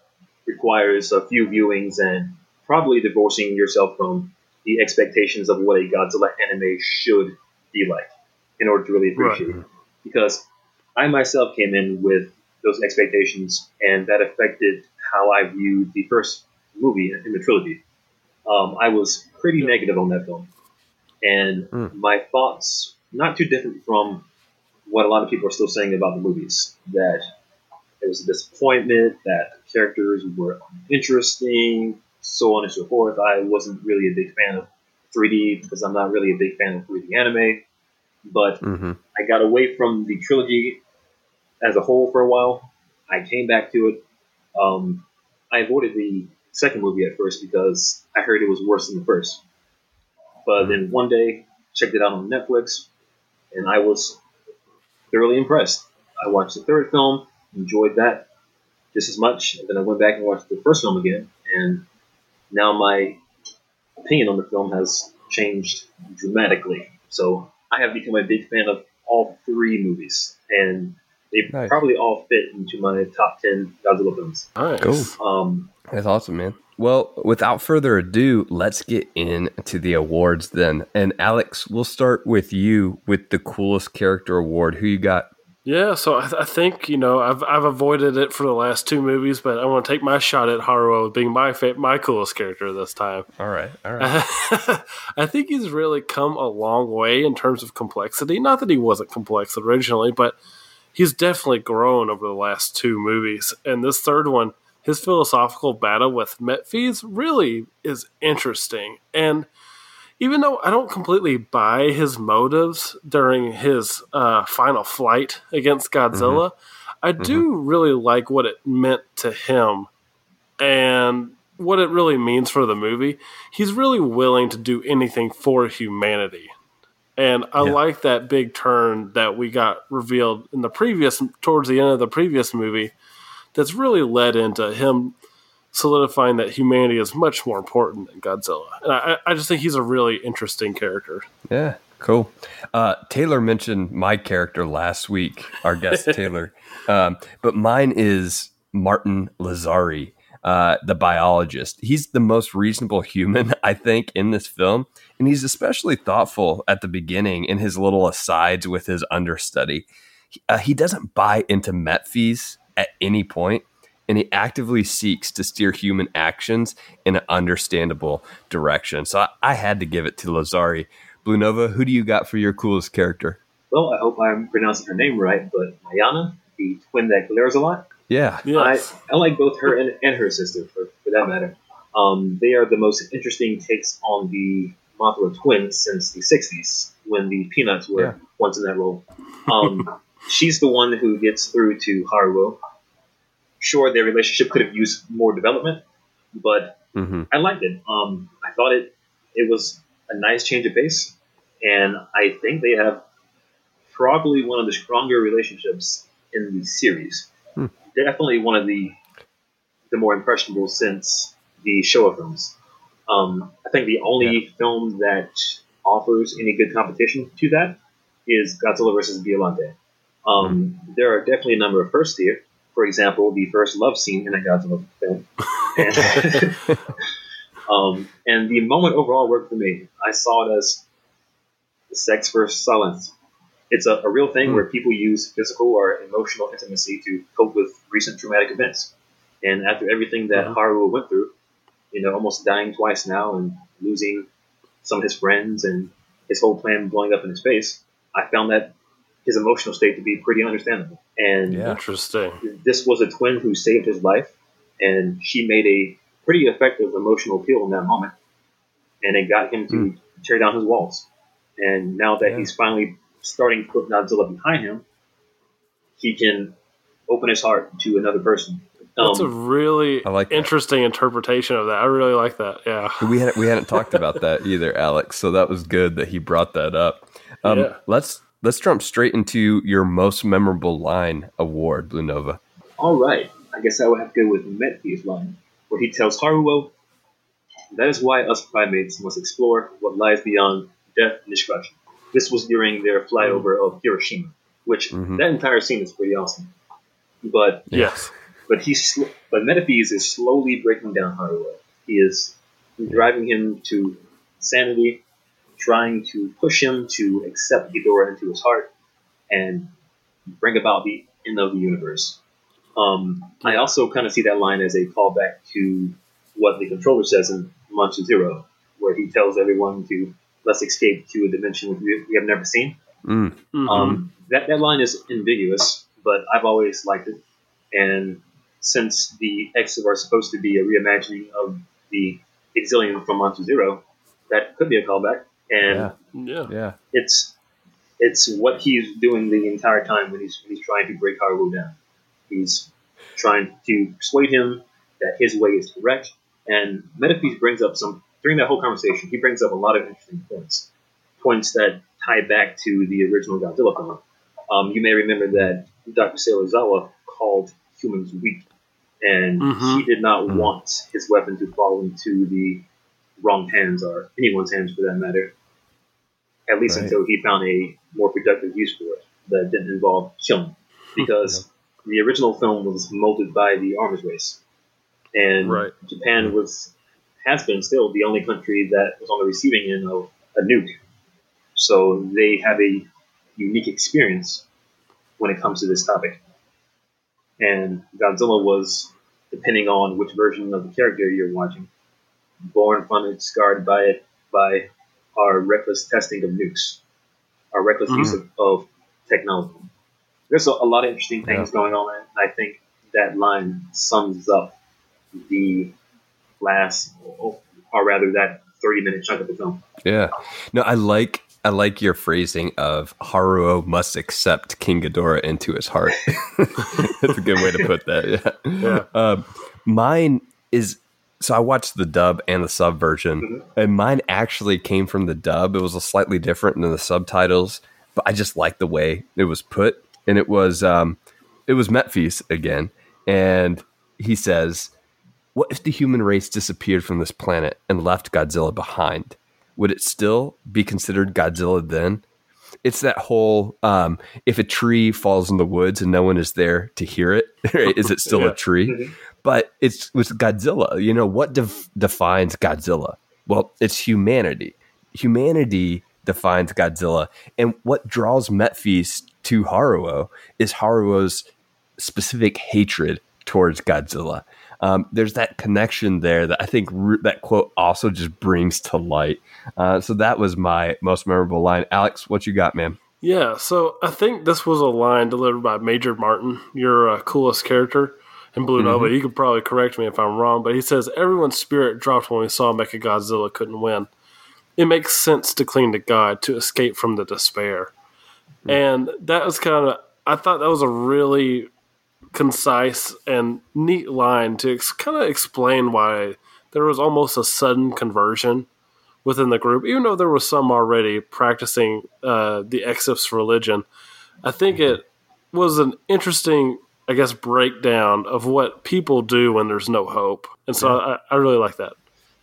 Speaker 3: requires a few viewings and probably divorcing yourself from the expectations of what a Godzilla anime should be like in order to really appreciate it. Because I myself came in with those expectations, and that affected how I viewed the first movie in the trilogy. Um, I was pretty negative on that film, and
Speaker 1: Mm.
Speaker 3: my thoughts not too different from what a lot of people are still saying about the movies. That it was a disappointment, that the characters were uninteresting, so on and so forth. I wasn't really a big fan of 3D because I'm not really a big fan of 3D anime, but
Speaker 1: hmm
Speaker 3: I got away from the trilogy as a whole for a while. I came back to it. Um, I avoided the second movie at first because I heard it was worse than the first. But then one day, checked it out on Netflix, and I was thoroughly impressed. I watched the third film, enjoyed that just as much, and then I went back and watched the first film again, and now my opinion on the film has changed dramatically. So I have become a big fan of all three movies, and they
Speaker 1: Nice.
Speaker 3: probably all fit into my top ten Godzilla films.
Speaker 2: Nice.
Speaker 1: Cool.
Speaker 3: Um,
Speaker 1: That's awesome, man. Well, without further ado, let's get into the awards then. And Alex, we'll start with you with the coolest character award. Who you got?
Speaker 2: Yeah, so I, I think you know I've I've avoided it for the last two movies, but I want to take my shot at Haruo being my fa- my coolest character this time.
Speaker 1: All right, all right. <laughs>
Speaker 2: I think he's really come a long way in terms of complexity. Not that he wasn't complex originally, but he's definitely grown over the last two movies. And this third one, his philosophical battle with Metphies really is interesting. And even though I don't completely buy his motives during his uh, final flight against Godzilla, I do really like what it meant to him and what it really means for the movie. He's really willing to do anything for humanity. And I
Speaker 1: Yeah.
Speaker 2: like that big turn that we got revealed in the previous, towards the end of the previous movie, that's really led into him solidifying that humanity is much more important than Godzilla. And I, I just think he's a really interesting character.
Speaker 1: Yeah, cool. Uh, Taylor mentioned my character last week, our guest <laughs> Taylor, um, but mine is Martin Lazari, uh, the biologist. He's the most reasonable human, <laughs> I think, in this film, and he's especially thoughtful at the beginning in his little asides with his understudy. He, uh, he doesn't buy into Metphies at any point, and he actively seeks to steer human actions in an understandable direction. So I, I had to give it to Lazari. Blue Nova, who do you got for your coolest character?
Speaker 3: well, I hope I'm pronouncing her name right, but Mayana, the twin that glares a lot,
Speaker 1: Yeah.
Speaker 2: Yes.
Speaker 3: I, I like both her and, and her sister, for, for that matter. Um, they are the most interesting takes on the Mothra twins since the 60s when the Peanuts were
Speaker 1: Yeah.
Speaker 3: once in that role. Um, <laughs> she's the one who gets through to Haruo. Sure, their relationship could have used more development, but
Speaker 1: hmm
Speaker 3: I liked it. Um, I thought it it was a nice change of pace, and I think they have probably one of the stronger relationships in the series.
Speaker 1: Hmm.
Speaker 3: Definitely one of the the more impressionable since the Showa films. Um, I think the only film that offers any good competition to that is Godzilla vs. Biollante. Um, there are definitely a number of firsts here. For example, the first love scene in a Godzilla film. And, <laughs> um, and the moment overall worked for me. I saw it as sex versus silence. It's a, a real thing
Speaker 1: Hmm.
Speaker 3: where people use physical or emotional intimacy to cope with recent traumatic events. And after everything that
Speaker 2: Mhm.
Speaker 3: Haruo went through, you know, almost dying twice now and losing some of his friends and his whole plan blowing up in his face, I found that his emotional state to be pretty understandable. And
Speaker 1: Yeah.
Speaker 2: Interesting.
Speaker 3: this was a twin who saved his life, and she made a pretty effective emotional appeal in that moment, and it got him to tear down his walls. And now that
Speaker 1: Yeah.
Speaker 3: he's finally starting to put Godzilla behind him, he can open his heart to another person.
Speaker 2: That's a
Speaker 3: Um,
Speaker 2: really
Speaker 1: I like that.
Speaker 2: interesting interpretation of that. I really like that. Yeah.
Speaker 1: We hadn't we hadn't talked about that either, Alex. So that was good that he brought that up. Um,
Speaker 2: Yeah.
Speaker 1: Let's let's jump straight into your most memorable line award, Blue Nova.
Speaker 3: all right, I guess I would have to go with Metphies's line, where he tells Haruo, "That is why us primates must explore what lies beyond death and destruction." This was during their flyover of Hiroshima, which
Speaker 1: Mhm.
Speaker 3: that entire scene is pretty awesome. But
Speaker 2: Yes.
Speaker 3: but he's sl- but Metphies is slowly breaking down Haruo. He is driving him to sanity, trying to push him to accept Ghidorah into his heart and bring about the end of the universe. Um, I also kind of see that line as a callback to what the controller says in Monster Zero, where he tells everyone to let's escape to a dimension which we, we have never seen.
Speaker 1: Mm,
Speaker 2: Mhm.
Speaker 3: Um, that that line is ambiguous, but I've always liked it. And since the X are supposed to be a reimagining of the Exilium from Monster Zero, that could be a callback. And
Speaker 1: yeah,
Speaker 2: yeah.
Speaker 1: yeah,
Speaker 3: it's it's what he's doing the entire time when he's when he's trying to break Haruo down. He's trying to persuade him that his way is correct. And Metphies brings up some during that whole conversation. He brings up a lot of interesting points, points that tie back to the original Godzilla film. Um, you may remember that Dr. Serizawa called humans weak, and
Speaker 2: Mhm.
Speaker 3: he did not
Speaker 1: Mhm.
Speaker 3: want his weapon to fall into the wrong hands or anyone's hands for that matter at least
Speaker 1: Right.
Speaker 3: until he found a more productive use for it that didn't involve killing. <laughs> Because the original film was molded by the arms race, and
Speaker 2: Right.
Speaker 3: Japan was has been still the only country that was on the receiving end of a nuke. So they have a unique experience when it comes to this topic. And Godzilla was, depending on which version of the character you're watching, born from it, scarred by it, by our reckless testing of nukes, our reckless use of, of technology. There's a, a lot of interesting things going on, and I think that line sums up the last, or rather, that 30 minute chunk of the film.
Speaker 1: yeah. No, I like I like your phrasing of Haruo must accept King Ghidorah into his heart. <laughs> That's a good way to put that. Yeah.
Speaker 2: Yeah.
Speaker 1: Um, mine is so I watched the dub and the sub version,
Speaker 3: Mhm.
Speaker 1: and mine actually came from the dub. It was a slightly different than the subtitles, but I just liked the way it was put, and it was um, it was Metphies again, and he says, "What if the human race disappeared from this planet and left Godzilla behind? Would it still be considered Godzilla then?" It's that whole um, if a tree falls in the woods and no one is there to hear it, <laughs> is it still
Speaker 2: Yeah.
Speaker 1: a tree?
Speaker 3: Mhm.
Speaker 1: but it's with Godzilla. You know what def- defines Godzilla? Well, it's humanity. Humanity defines Godzilla, and what draws Metphies to Haruo is Haruo's specific hatred towards Godzilla. Um, there's that connection there that I think re- that quote also just brings to light. Uh, so that was my most memorable line. Alex, what you got, man?
Speaker 2: Yeah, so I think this was a line delivered by Major Martin, your uh, coolest character. in Blue Nova, you could probably correct me if I'm wrong, but he says everyone's spirit dropped when we saw Mechagodzilla couldn't win. It makes sense to cling to God to escape from the despair. And that was kind of, I thought that was a really concise and neat line to ex- kind of explain why there was almost a sudden conversion within the group, even though there was some already practicing uh, the Exif's religion. I think it was an interesting, I guess, breakdown of what people do when there's no hope, and so I, I really like that.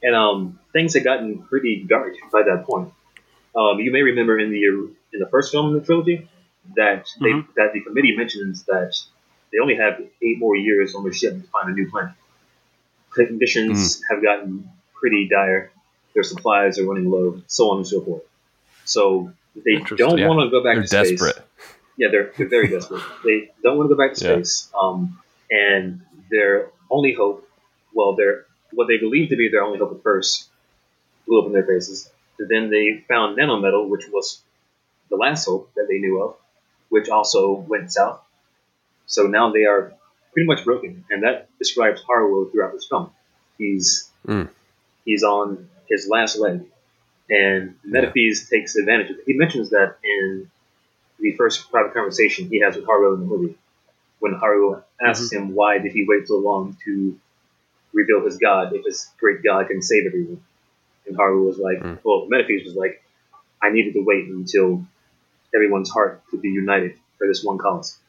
Speaker 3: And um, things had gotten pretty dark by that point. Um, you may remember in the in the first film in the trilogy that they,
Speaker 2: Mhm.
Speaker 3: that the committee mentions that they only have eight more years on the ship to find a new planet. The conditions have gotten pretty dire. Their supplies are running low, so on and so forth. So they don't
Speaker 1: Yeah.
Speaker 3: want to go back
Speaker 1: They're
Speaker 3: to space.
Speaker 1: desperate.
Speaker 3: Yeah, they're, they're very desperate. <laughs> They don't want to go back to
Speaker 1: Yeah.
Speaker 3: space. Um, and their only hope, well, their what they believe to be their only hope at first, blew up in their faces. Then they found nanometal, which was the last hope that they knew of, which also went south. So now they are pretty much broken, and that describes Haruo throughout this film. He's
Speaker 1: Mm.
Speaker 3: he's on his last leg, and Metphies takes advantage of it. He mentions that in the first private conversation he has with Haruo in the movie, when Haruo asks him why did he wait so long to reveal his god if his great god can save everyone, and Haruo was like,
Speaker 1: Mm.
Speaker 3: well, Metphies was like, I needed to wait until everyone's heart could be united for this one cause.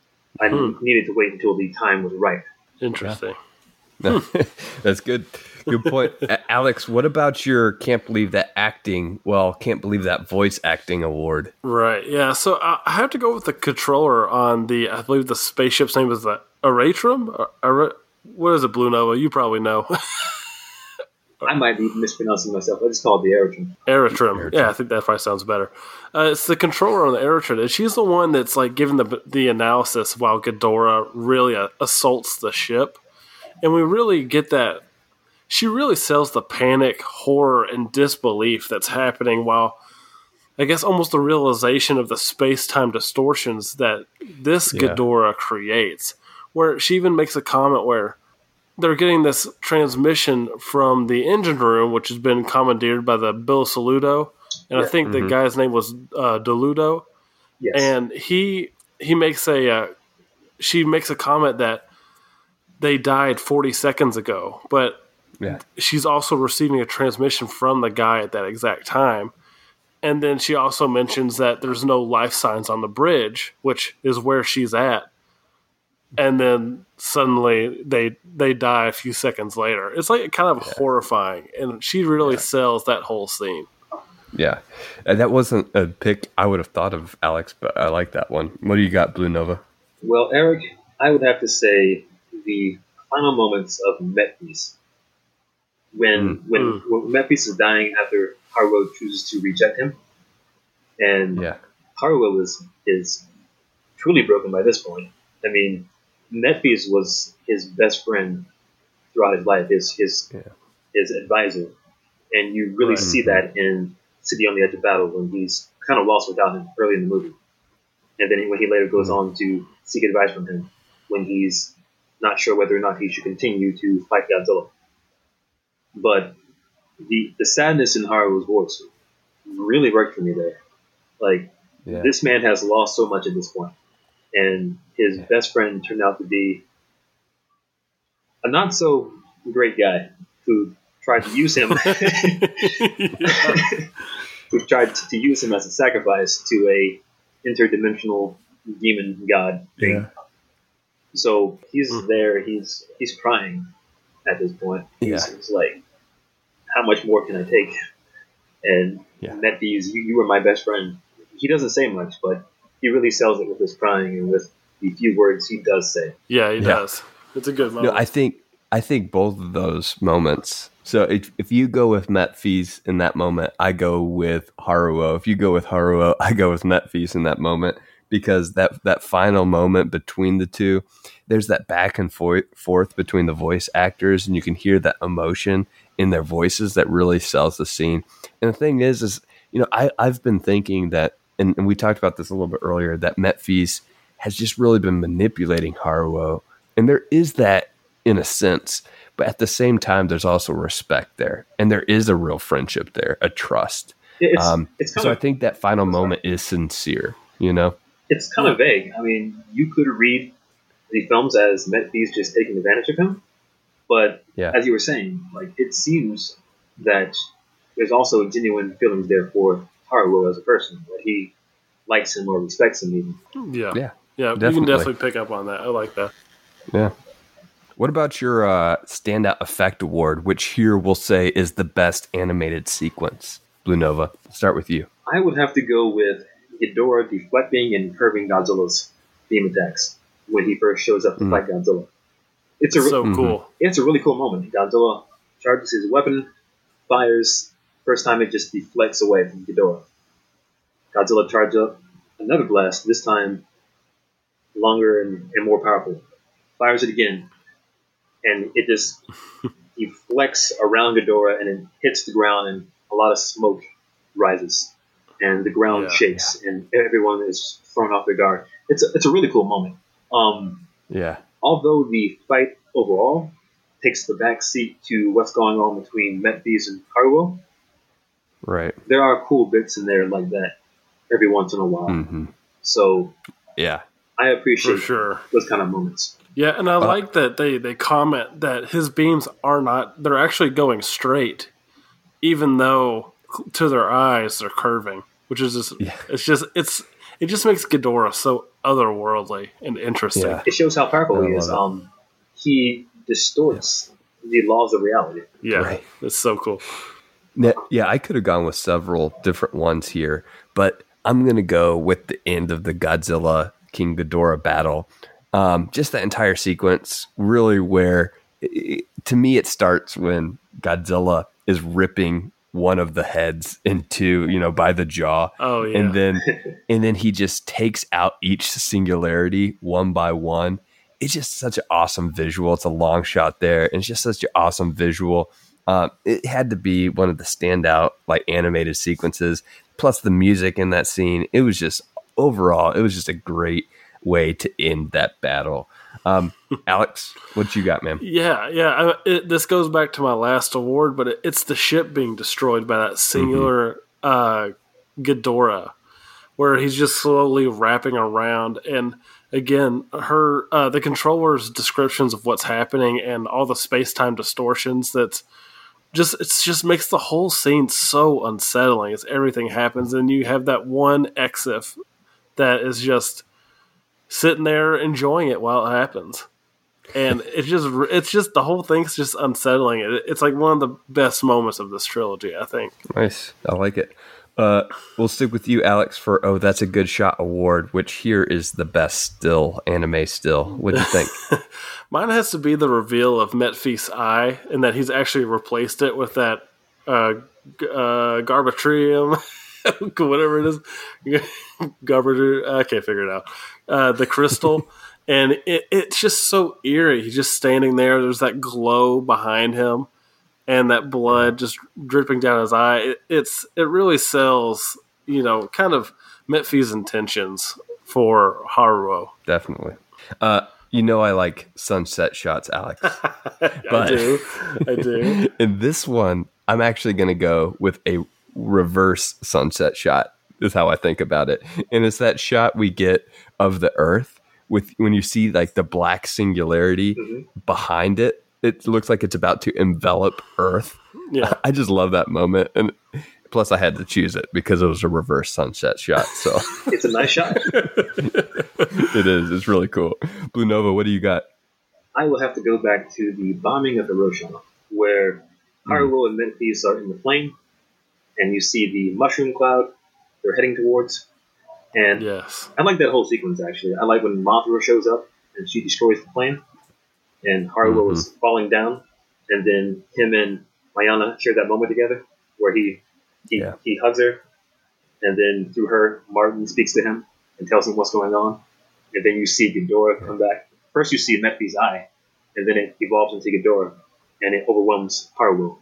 Speaker 3: I
Speaker 2: Hmm.
Speaker 3: needed to wait until the time was right.
Speaker 2: Interesting. <laughs>
Speaker 1: That's good. Good point. Alex, what about your can't believe that acting, well, can't believe that voice acting award?
Speaker 2: Right. Yeah. So I I have to go with the controller on the. I believe the spaceship's name is the Aratrum. Or, Ara- what is it, Blue Nova? You probably know. <laughs>
Speaker 3: I might be mispronouncing myself. I just call it the Aerodrome.
Speaker 2: Aerodrome. Yeah, I think that probably sounds better. Uh, it's the controller on the Aerodrome, and she's the one that's like giving the the analysis while Ghidorah really uh, assaults the ship, and we really get that. She really sells the panic, horror, and disbelief that's happening while. I guess almost the realization of the space time distortions that this
Speaker 1: Yeah.
Speaker 2: Ghidorah creates, where she even makes a comment where they're getting this transmission from the engine room, which has been commandeered by the Bilusaludo, and I
Speaker 3: Yeah.
Speaker 2: think the guy's name was uh, Deludo,
Speaker 3: Yes.
Speaker 2: and he he makes a uh, she makes a comment that they died 40 seconds ago, but
Speaker 1: Yeah.
Speaker 2: she's also receiving a transmission from the guy at that exact time. And then she also mentions that there's no life signs on the bridge, which is where she's at. And then suddenly they they die a few seconds later. It's like kind of horrifying, and she really sells that whole scene.
Speaker 1: Yeah. Uh, that wasn't a pick I would have thought of, Alex, but I like that one. What do you got, Blue Nova?
Speaker 3: Well, Eric, I would have to say the final moments of Metphies. When when,
Speaker 2: Mm.
Speaker 3: when Metphies is dying after Haruo chooses to reject him, and
Speaker 1: Yeah.
Speaker 3: Haruo is is truly broken by this point. I mean, Metphies was his best friend throughout his life, his his
Speaker 1: Yeah.
Speaker 3: his advisor, and you really
Speaker 2: Right.
Speaker 3: see that in City on the Edge of Battle when he's kind of lost without him early in the movie, and then when he later goes mm-hmm. on to seek advice from him when he's not sure whether or not he should continue to fight Godzilla. But the the sadness in Haruo's voice really worked for me there. Like
Speaker 1: Yeah.
Speaker 3: this man has lost so much at this point, and his best friend turned out to be a not so great guy who tried to use him, <laughs> who tried to use him as a sacrifice to a interdimensional demon god thing.
Speaker 1: Yeah.
Speaker 3: So he's
Speaker 2: Hmm.
Speaker 3: there. He's he's crying at this point. He's,
Speaker 1: Yeah.
Speaker 3: he's like, "How much more can I take?" And
Speaker 1: Yeah.
Speaker 3: Metphies, you, you were my best friend. He doesn't say much, but he really sells it with his crying and with the few words he does say.
Speaker 2: Yeah, he
Speaker 1: Yeah.
Speaker 2: does. It's a good moment. No.
Speaker 1: I think I think both of those moments. So if, if you go with Metphies in that moment, I go with Haruo. If you go with Haruo, <laughs> I go with Metphies in that moment because that that final moment between the two, there's that back and forth forth between the voice actors, and you can hear that emotion in their voices that really sells the scene. And the thing is, is you know, I I've been thinking that, and, and we talked about this a little bit earlier, that Metphies has just really been manipulating Haruo, and there is that in a sense. But at the same time, there's also respect there, and there is a real friendship there, a trust.
Speaker 3: It's,
Speaker 1: Um,
Speaker 3: it's kind
Speaker 1: so
Speaker 3: of
Speaker 1: I think that final moment is sincere. You know,
Speaker 3: it's kind of vague. I mean, you could read the films as Metphies just taking advantage of him, but
Speaker 1: Yeah.
Speaker 3: as you were saying, like it seems that there's also genuine feelings there for Haruo as a person that he likes him or respects him even.
Speaker 2: Yeah.
Speaker 1: Yeah,
Speaker 2: Yeah. You
Speaker 1: definitely.
Speaker 2: can definitely pick up on that. I like that.
Speaker 1: yeah. What about your uh, standout effect award, which here we'll say is the best animated sequence? Blue Nova, start with you.
Speaker 3: I would have to go with Ghidorah deflecting and curving Godzilla's beam attacks when he first shows up to
Speaker 1: Mm.
Speaker 3: fight Godzilla. It's a re-
Speaker 2: so
Speaker 1: Mhm.
Speaker 2: cool.
Speaker 3: it's a really cool moment. Godzilla charges his weapon, fires. First time it just deflects away from Ghidorah. Godzilla charges up another blast, this time longer and, and more powerful. Fires it again, and it just <laughs> deflects around Ghidorah and then hits the ground, and a lot of smoke rises, and the ground
Speaker 2: Yeah.
Speaker 3: shakes, and everyone is thrown off their guard. It's a, it's a really cool moment. Um,
Speaker 1: Yeah,
Speaker 3: although the fight overall takes the back seat to what's going on between Metphies and Haruo,
Speaker 1: right.
Speaker 3: there are cool bits in there like that every once in a while.
Speaker 1: hmm
Speaker 3: So
Speaker 1: Yeah,
Speaker 3: I
Speaker 2: For
Speaker 3: appreciate
Speaker 2: sure.
Speaker 3: those kind of moments.
Speaker 2: Yeah, and I like that they they comment that his beams are not they're actually going straight, even though to their eyes they're curving, which is just
Speaker 1: Yeah.
Speaker 2: it's just it's it just makes Ghidorah so otherworldly and interesting.
Speaker 1: Yeah.
Speaker 3: It shows how powerful he is.
Speaker 1: love
Speaker 3: Um, he distorts the laws of reality.
Speaker 2: Yeah,
Speaker 1: Right.
Speaker 2: it's so cool.
Speaker 1: Yeah, I could have gone with several different ones here, but I'm going to go with the end of the Godzilla King Ghidorah battle. Um, just that entire sequence, really, where i to me it starts when Godzilla is ripping one of the heads into, you know, by the jaw,
Speaker 2: Oh yeah,
Speaker 1: and then <laughs> and then he just takes out each singularity one by one. It's just such an awesome visual. It's a long shot there, and it's just such an awesome visual. Um, it had to be one of the standout like animated sequences. Plus the music in that scene. It was just overall, it was just a great way to end that battle. Um, <laughs> Alex, what you got, man?
Speaker 2: Yeah, yeah. I, it, this goes back to my last award, but it, it's the ship being destroyed by that singular uh, Ghidorah, where he's just slowly wrapping around. And again, her uh, the controller's descriptions of what's happening and all the space time distortions. That's just it just makes the whole scene so unsettling as everything happens, and you have that one exif that is just sitting there enjoying it while it happens and <laughs> it's just it's just the whole thing's just unsettling. It, it's like one of the best moments of this trilogy, I think.
Speaker 1: Nice. I like it. Uh, we'll stick with you, Alex, for Oh, That's a Good Shot award, which here is the best still anime still. What do you think? <laughs>
Speaker 2: Mine has to be the reveal of Metphies's eye, and that he's actually replaced it with that uh, uh, Garbatrium, <laughs> whatever it is, <laughs> Garbatrium. I can't figure it out. Uh, the crystal, and it, it's just so eerie. He's just standing there. There's that glow behind him, and that blood just dripping down his eye. It, it's it really sells, you know, kind of Metphies's intentions for Haruo.
Speaker 1: Definitely. Uh, you know I like sunset shots, Alex. <laughs>
Speaker 2: I do, I do. <laughs>
Speaker 1: In this one, I'm actually going to go with a reverse sunset shot. Is how I think about it, and it's that shot we get of the Earth with when you see like the black singularity
Speaker 3: Mhm.
Speaker 1: behind it. It looks like it's about to envelop Earth.
Speaker 2: Yeah. <laughs>
Speaker 1: I just love that moment, and plus I had to choose it because it was a reverse sunset shot. So <laughs>
Speaker 3: It's a nice shot. <laughs>
Speaker 1: it is. It's really cool. Blue Nova, what do you got?
Speaker 3: I will have to go back to the bombing of Hiroshima, where hmm. Haruo and Metphies are in the plane, and you see the mushroom cloud they're heading towards. And
Speaker 2: Yes.
Speaker 3: I like that whole sequence actually. I like when Mothra shows up and she destroys the plane, and Haruo is mm-hmm. falling down, and then him and Mayana share that moment together where he he,
Speaker 1: Yeah.
Speaker 3: he hugs her, and then through her, Martin speaks to him and tells him what's going on, and then you see Ghidorah come back. First, you see Metphies's eye, and then it evolves into Ghidorah, and it overwhelms Haruo.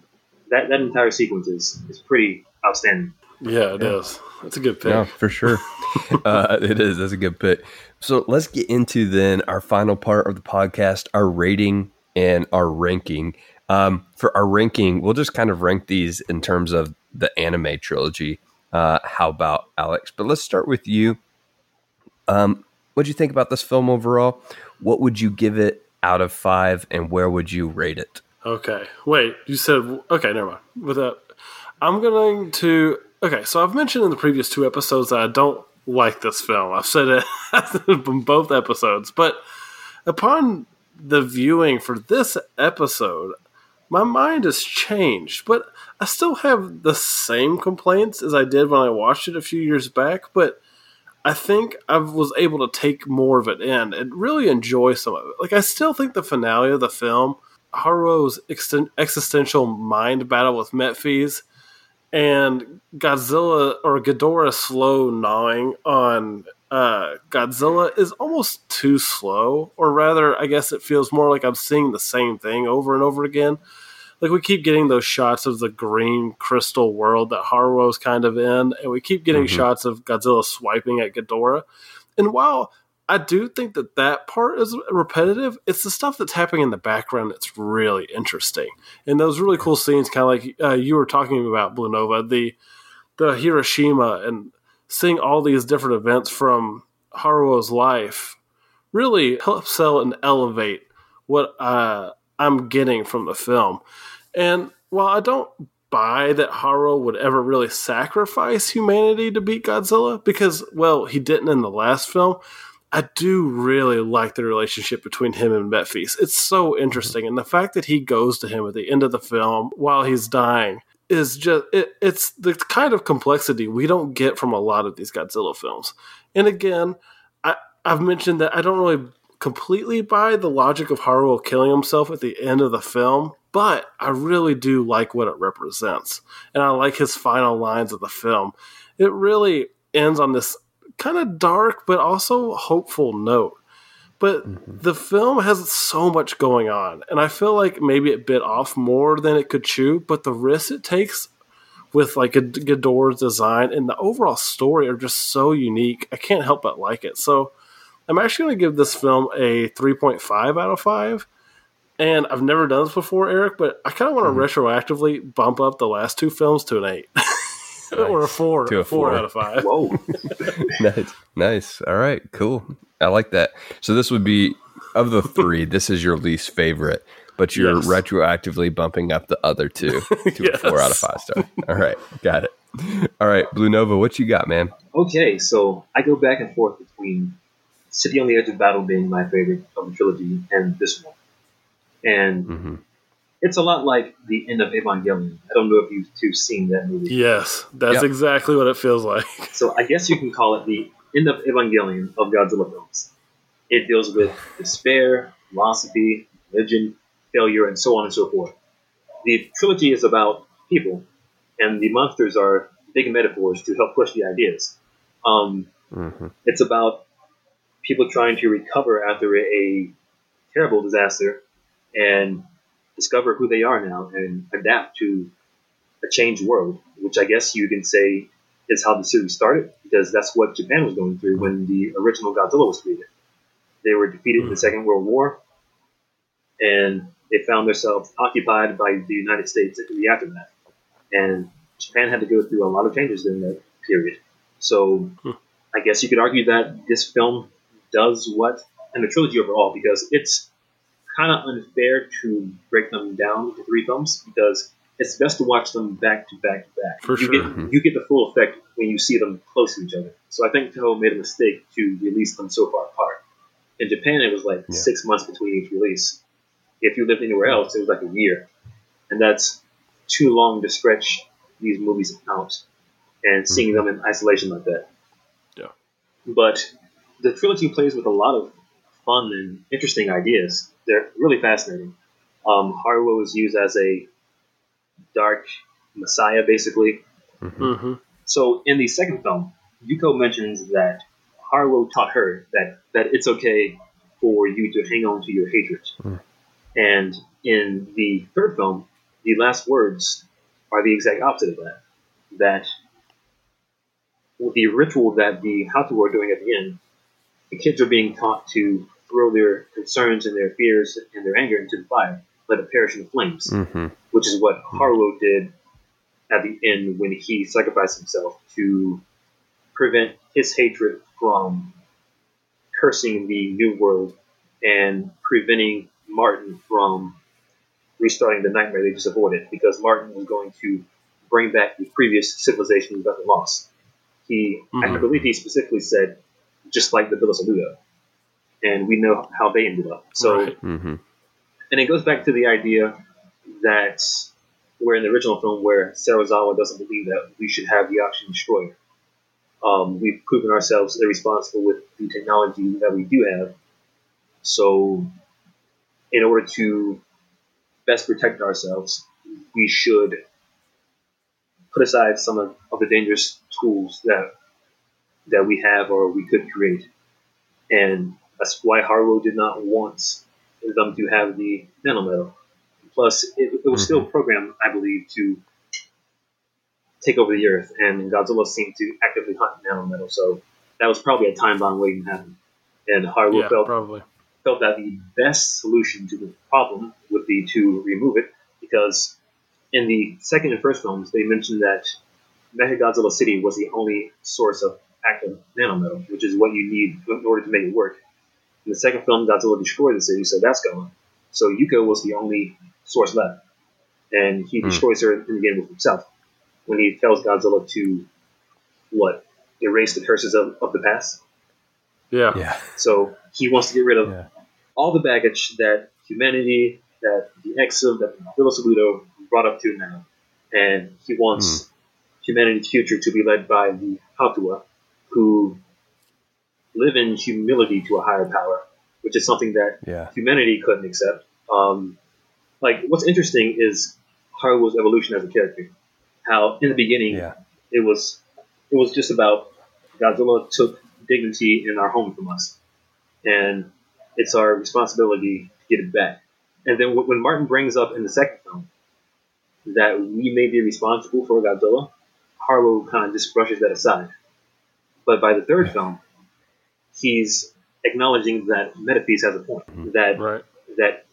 Speaker 3: That that entire sequence is, is pretty outstanding.
Speaker 2: Yeah, it is. That's a good pick.
Speaker 1: Yeah, for sure. <laughs> uh, it is. That's a good pick. So let's get into then our final part of the podcast, our rating and our ranking. Um, for our ranking, we'll just kind of rank these in terms of the anime trilogy. Uh, how about Alex? But let's start with you. Um, what do you think about this film overall? What would you give it out of five, and where would you rate it?
Speaker 2: Okay, wait. You said okay. Never mind. With that, I'm going to. Okay, so I've mentioned in the previous two episodes that I don't like this film. I've said it <laughs> in both episodes, but upon the viewing for this episode, my mind has changed. But I still have the same complaints as I did when I watched it a few years back. But I think I was able to take more of it in and really enjoy some of it. Like I still think the finale of the film, Haruo's existential mind battle with Metphies, and Godzilla or Ghidorah slow gnawing on uh, Godzilla is almost too slow, or rather, I guess it feels more like I'm seeing the same thing over and over again. Like we keep getting those shots of the green crystal world that Haruo's kind of in, and we keep getting mm-hmm. shots of Godzilla swiping at Ghidorah. And while I do think that that part is repetitive. It's the stuff that's happening in the background that's really interesting, and those really cool scenes, kind of like uh, you were talking about Blue Nova, the the Hiroshima, and seeing all these different events from Haruo's life, really helps sell and elevate what uh, I'm getting from the film. And while I don't buy that Haruo would ever really sacrifice humanity to beat Godzilla, because well, he didn't in the last film I do really like the relationship between him and Metphies. It's so mm-hmm. interesting, and the fact that he goes to him at the end of the film while he's dying is just it, it's the kind of complexity we don't get from a lot of these Godzilla films. And again, I, I've mentioned that I don't really completely buy the logic of Haruo killing himself at the end of the film, but I really do like what it represents, and I like his final lines of the film. It really ends on this kind of dark but also hopeful note. But mm-hmm. the film has so much going on, and I feel like maybe it bit off more than it could chew. But the risks it takes with like a Ghidorah's design and the overall story are just so unique. I can't help but like it. So I'm actually going to give this film a 3.5 out of 5. And I've never done this before, Eric, but I kind of want to mm-hmm. retroactively bump up the last two films to an 8. <laughs> nice. <laughs> or a four, to a four, four out of five. Whoa, <laughs> <laughs>
Speaker 1: nice, nice. All right, cool. I like that. So this would be of the three. this is your least favorite, but you're yes. retroactively bumping up the other two to yes. a four out of five star. All right, got it. All right, Blue Nova, what you got, man?
Speaker 3: Okay, so I go back and forth between City on the Edge of Battle being my favorite of the trilogy and this one, and. Mm-hmm it's a lot like the end of Evangelion. I don't know if you've two seen that movie.
Speaker 2: Yes, that's yep. exactly what it feels like. <laughs>
Speaker 3: so I guess you can call it the end of Evangelion of Godzilla films. It deals with despair, philosophy, religion, failure, and so on and so forth. The trilogy is about people, and the monsters are big metaphors to help push the ideas. Um, mm-hmm. It's about people trying to recover after a terrible disaster and discover who they are now and adapt to a changed world, which I guess you can say is how the series started, because that's what Japan was going through when the original Godzilla was created. They were defeated in the hmm. Second World War, and they found themselves occupied by the United States in the aftermath. And Japan had to go through a lot of changes during that period. So hmm. I guess you could argue that this film does what, and the trilogy overall, because it's kind of unfair to break them down into three films because it's best to watch them back to back to back.
Speaker 2: For
Speaker 3: you
Speaker 2: sure.
Speaker 3: Get, mm-hmm. you get the full effect when you see them close to each other. So I think Toho made a mistake to release them so far apart. In Japan, it was like yeah. six months between each release. If you lived anywhere else, it was like a year. And that's too long to stretch these movies out and seeing mm-hmm. them in isolation like that.
Speaker 2: Yeah.
Speaker 3: But the trilogy plays with a lot of fun and interesting ideas they're really fascinating. Um, Haruo was used as a dark messiah, basically.
Speaker 2: Mm-hmm. mm-hmm.
Speaker 3: So in the second film, Yuko mentions that Haruo taught her that, that it's okay for you to hang on to your hatred. Mm. And in the third film, the last words are the exact opposite of that. That the ritual that the Hatu are doing at the end, the kids are being taught to throw their concerns and their fears and their anger into the fire, let it perish in the flames,
Speaker 1: Mm-hmm.
Speaker 3: which is what Haruo did at the end when he sacrificed himself to prevent his hatred from cursing the new world and preventing Martin from restarting the nightmare they just avoided because Martin was going to bring back the previous civilization that they lost. He, I
Speaker 2: Mhm.
Speaker 3: believe he specifically said, just like the Bilusaludo. And we know how they ended up. So,
Speaker 2: Right.
Speaker 1: Mm-hmm.
Speaker 3: and it goes back to the idea that where in the original film where Serizawa doesn't believe that we should have the oxygen destroyer. Um, we've proven ourselves irresponsible with the technology that we do have. So, in order to best protect ourselves, we should put aside some of, of the dangerous tools that that we have or we could create. And that's why Haruo did not want them to have the nanometal. Plus, it, it was still mm-hmm. programmed, I believe, to take over the Earth, and Godzilla seemed to actively hunt nanometal. So that was probably a time bomb waiting to happen. And Haruo
Speaker 2: Yeah,
Speaker 3: felt
Speaker 2: probably.
Speaker 3: felt that the best solution to the problem would be to remove it because in the second and first films they mentioned that Mechagodzilla City was the only source of active nanometal, which is what you need in order to make it work. In the second film, Godzilla destroyed the city, so that's gone. So Yuko was the only source left, and he
Speaker 1: Hmm.
Speaker 3: destroys her in the end with himself when he tells Godzilla to what erase the curses of, of the past.
Speaker 2: Yeah.
Speaker 1: Yeah.
Speaker 3: So he wants to get rid of
Speaker 1: Yeah.
Speaker 3: all the baggage that humanity, that the Exo, that Bilusaludo brought up to now. And he wants humanity's future to be led by the Houtua, who live in humility to a higher power, which is something that
Speaker 1: Yeah.
Speaker 3: humanity couldn't accept. Um, like, what's interesting is Haruo's evolution as a character. How in the beginning
Speaker 1: Yeah.
Speaker 3: it was it was just about Godzilla took dignity in our home from us, and it's our responsibility to get it back. And then when Martin brings up in the second film that we may be responsible for Godzilla, Haruo kind of just brushes that aside. But by the third film, he's acknowledging that Metphies has a point that
Speaker 2: Right.
Speaker 3: that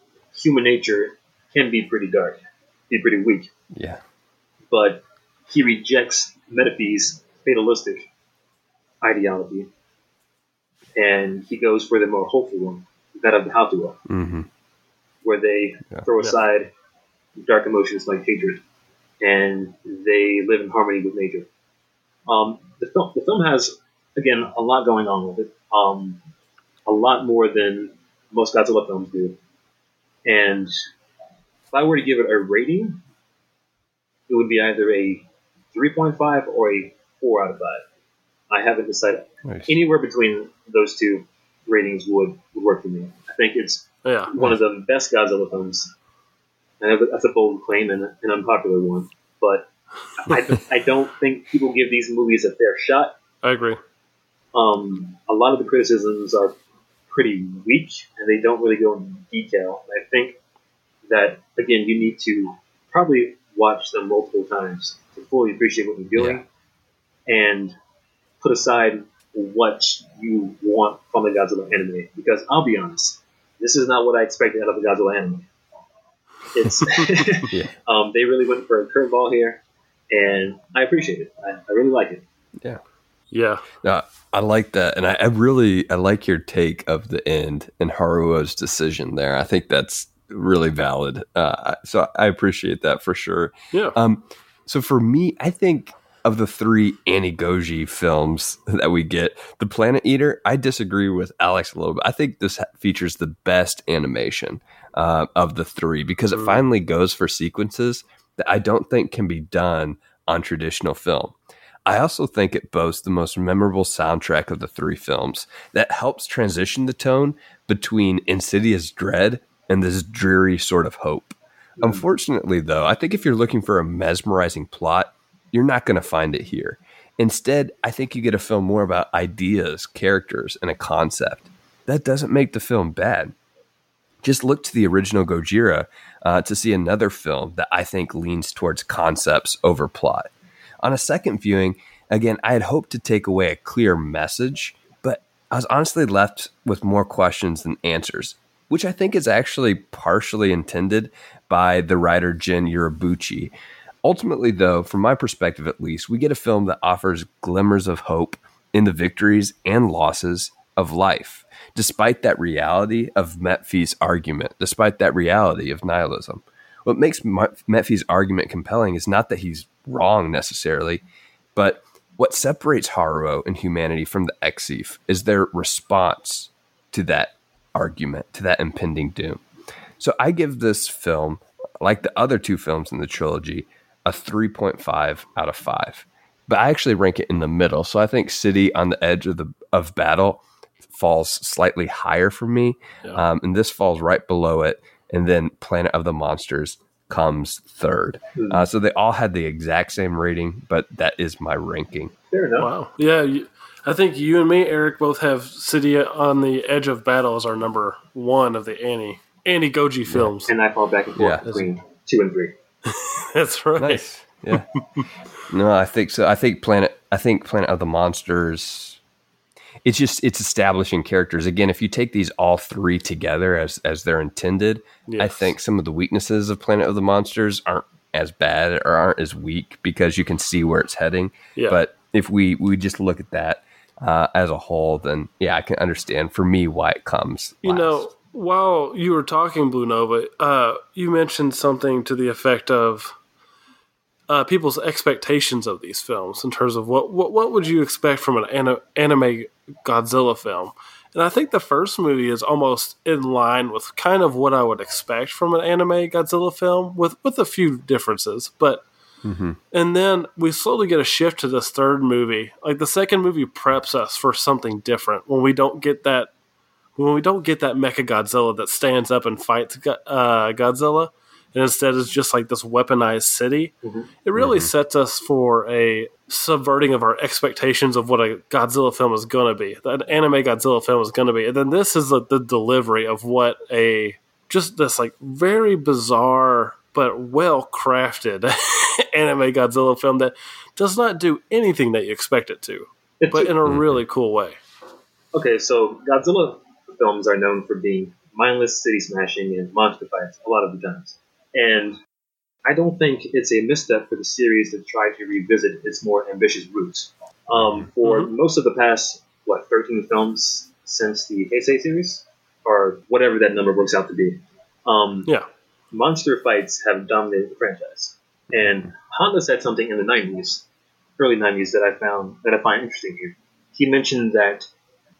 Speaker 3: human nature can be pretty dark, be pretty weak
Speaker 1: Yeah.
Speaker 3: but he rejects Metphies's fatalistic ideology, and he goes for the more hopeful one, that of the Houtua,
Speaker 1: Mm-hmm.
Speaker 3: where they
Speaker 1: Yeah.
Speaker 3: throw
Speaker 2: Yeah.
Speaker 3: aside dark emotions like hatred, and they live in harmony with nature. Um, the film, the film has again a lot going on with it, um, a lot more than most Godzilla films do, and if I were to give it a rating, it would be either a 3.5 or a 4 out of 5. I haven't decided.
Speaker 1: Nice.
Speaker 3: Anywhere between those two ratings would, would work for me. I think it's
Speaker 2: Yeah.
Speaker 3: one of the best Godzilla films. I know that's a bold claim and an unpopular one, but I, I don't think people give these movies a fair shot.
Speaker 2: I agree.
Speaker 3: Um, a lot of the criticisms are pretty weak and they don't really go into detail. And I think that, again, you need to probably watch them multiple times to fully appreciate what they're doing and put aside what you want from the Godzilla anime. Because I'll be honest, this is not what I expected out of the Godzilla anime. It's <laughs>
Speaker 1: Yeah. <laughs>
Speaker 3: um, they really went for a curveball here, and I appreciate it. I, I really like it.
Speaker 2: Yeah.
Speaker 1: No, I like that, and I, I really I like your take of the end and Haruo's decision there. I think that's really valid. Uh, so I appreciate that for sure.
Speaker 2: Yeah.
Speaker 1: Um, so for me, I think of the three Anigoji films that we get, The Planet Eater, I disagree with Alex a little bit. I think this features the best animation uh, of the three because it
Speaker 2: Mm.
Speaker 1: finally goes for sequences that I don't think can be done on traditional film. I also think it boasts the most memorable soundtrack of the three films that helps transition the tone between insidious dread and this dreary sort of hope. Unfortunately, though, I think if you're looking for a mesmerizing plot, you're not going to find it here. Instead, I think you get a film more about ideas, characters, and a concept. That doesn't make the film bad. Just look to the original Gojira uh, to see another film that I think leans towards concepts over plot. On a second viewing, again, I had hoped to take away a clear message, but I was honestly left with more questions than answers, which I think is actually partially intended by the writer Gen Urobuchi. Ultimately, though, from my perspective at least, we get a film that offers glimmers of hope in the victories and losses of life, despite that reality of Metphies's argument, despite that reality of nihilism. What makes Metphies's argument compelling is not that he's wrong necessarily, but what separates Haruo and humanity from the Exif is their response to that argument, to that impending doom. So I give this film, like the other two films in the trilogy, a 3.5 out of 5. But I actually rank it in the middle. So I think City on the Edge of the of Battle falls slightly higher for me. Yeah. Um, and this falls right below it. And then Planet of the Monsters comes third. Mm. Uh, so they all had the exact same rating, but that is my ranking.
Speaker 3: Fair enough.
Speaker 2: Wow. Yeah. You, I think you and me, Eric, both have City on the Edge of Battle as our number one of the Annie Annie Goji films.
Speaker 3: And I fall back and forth yeah. between two and three. <laughs>
Speaker 2: That's right.
Speaker 1: Nice. Yeah. no, I think so. I think Planet. I think Planet of the Monsters. It's just it's establishing characters again. If you take these all three together as as they're intended, yes. I think some of the weaknesses of Planet of the Monsters aren't as bad or aren't as weak because you can see where it's heading. Yeah. But if we we just look at that uh, as a whole, then yeah, I can understand for me why it comes.
Speaker 2: You know, while you were talking, Blue Nova, uh, you mentioned something to the effect of uh, people's expectations of these films in terms of what what, what would you expect from an anime Godzilla film. And I think the first movie is almost in line with kind of what I would expect from an anime Godzilla film, with with a few differences. But mm-hmm. and then we slowly get a shift to this third movie. Like the second movie preps us for something different when we don't get that when we don't get that Mecha Godzilla that stands up and fights uh, Godzilla and instead is just like this weaponized city, mm-hmm. it really mm-hmm. sets us for a subverting of our expectations of what a Godzilla film is going to be, an anime Godzilla film is going to be. And then this is the, the delivery of what a just this like very bizarre but well crafted <laughs> anime Godzilla film that does not do anything that you expect it to, but in a mm-hmm. really cool way.
Speaker 3: Okay, so Godzilla films are known for being mindless city smashing and monster fights a lot of the times. And I don't think it's a misstep for the series to try to revisit its more ambitious roots. Um, for mm-hmm. most of the past, what, 13 films since the Heisei series, or whatever that number works out to be, um,
Speaker 2: yeah.
Speaker 3: monster fights have dominated the franchise. And Honda said something in the 90s, early 90s, that I found that I find interesting here. He mentioned that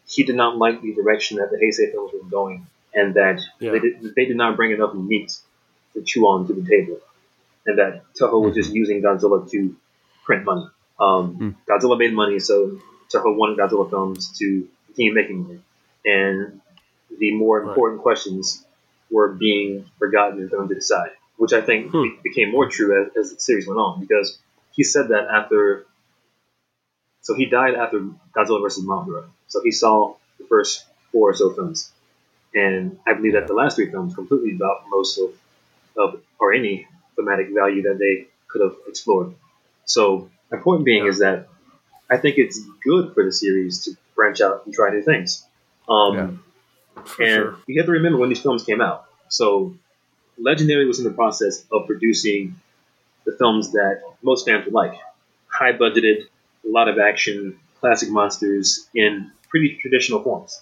Speaker 3: he did not like the direction that the Heisei films were going, and that yeah. they, did, they did not bring enough meat to chew on to the table, and that Toho was just mm-hmm. using Godzilla to print money. Um, mm. Godzilla made money, so Toho wanted Godzilla films to continue making money, and the more important right. questions were being forgotten and thrown to the side, which I think hmm. became more true as, as the series went on because he said that after. So he died after Godzilla vs. Mothra. So he saw the first four or so films. And I believe that the last three films completely about most of of or any thematic value that they could have explored. So my point being yeah. is that I think it's good for the series to branch out and try new things. Um, yeah, and sure. you have to remember when these films came out. So Legendary was in the process of producing the films that most fans would like. High budgeted, a lot of action, classic monsters in pretty traditional forms.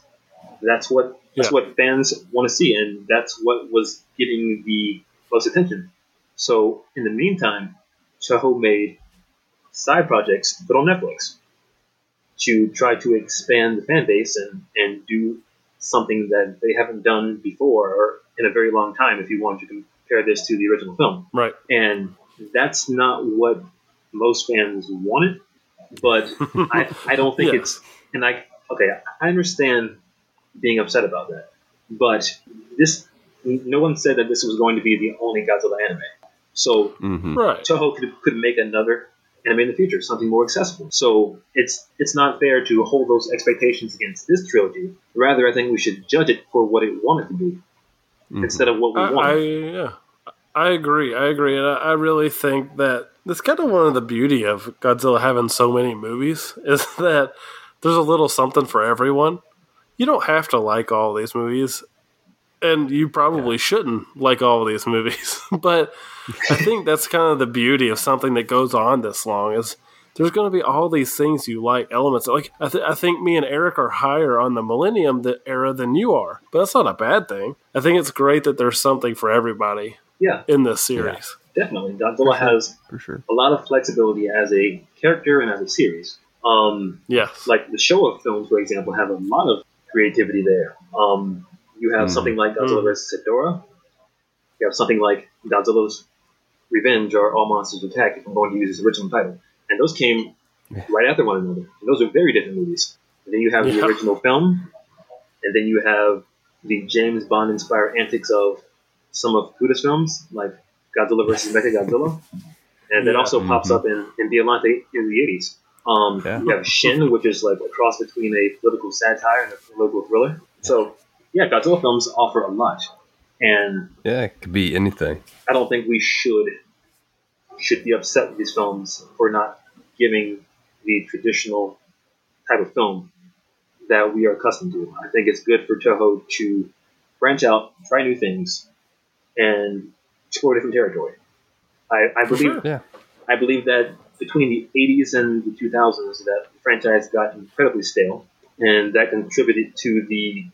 Speaker 3: That's what that's yeah. what fans want to see, and that's what was getting the most attention. So in the meantime, Toho made side projects, but on Netflix, to try to expand the fan base and, and do something that they haven't done before or in a very long time if you want to compare this to the original film.
Speaker 2: Right.
Speaker 3: And that's not what most fans wanted, but <laughs> I, I don't think yeah. it's and I okay, I understand being upset about that. But this no one said that this was going to be the only Godzilla anime. So
Speaker 2: mm-hmm. right.
Speaker 3: Toho could, could make another anime in the future, something more accessible. So it's it's not fair to hold those expectations against this trilogy. Rather, I think we should judge it for what it wanted to be mm-hmm. instead of what we
Speaker 2: I,
Speaker 3: want.
Speaker 2: I, yeah, I agree. I agree, and I, I really think that that's kind of one of the beauty of Godzilla having so many movies <laughs> is that there's a little something for everyone. you don't have to like all these movies, and you probably shouldn't like all of these movies. <laughs> but I <laughs> think that's kind of the beauty of something that goes on this long is there's going to be all these things you like elements like I, th- I think me and eric are higher on the millennium the era than you are but that's not a bad thing i think it's great that there's something for everybody
Speaker 3: Yeah,
Speaker 2: in this series
Speaker 3: definitely. Godzilla has
Speaker 1: For sure.
Speaker 3: a lot of flexibility as a character and as a series. Um,
Speaker 2: yes
Speaker 3: like the Showa films, for example, have a lot of creativity there. Um, you have
Speaker 1: Mm.
Speaker 3: something like Godzilla
Speaker 2: Mm.
Speaker 3: vs. Ghidorah. You have something like Godzilla's Revenge or All Monsters Attack, if I'm going to use its original title. And those came
Speaker 1: Yeah.
Speaker 3: right after one another. And those are very different movies. And then you have the original film, and then you have the James Bond inspired antics of some of Fukuda's films, like Godzilla vs. Mechagodzilla. And that
Speaker 2: Yeah.
Speaker 3: also pops
Speaker 1: Mhm.
Speaker 3: up in, in Biollante in the 80s. Um,
Speaker 1: Yeah.
Speaker 3: You have Shin, which is like a cross between a political satire and a political thriller. So, yeah, Godzilla films offer a lot. And
Speaker 1: Yeah, it could be anything.
Speaker 3: I don't think we should should be upset with these films for not giving the traditional type of film that we are accustomed to. I think it's good for Toho to branch out, try new things, and explore different territory. I, I believe
Speaker 2: sure.
Speaker 1: Yeah.
Speaker 3: I believe that between the 80s and the 2000s, that the franchise got incredibly stale, and that contributed to the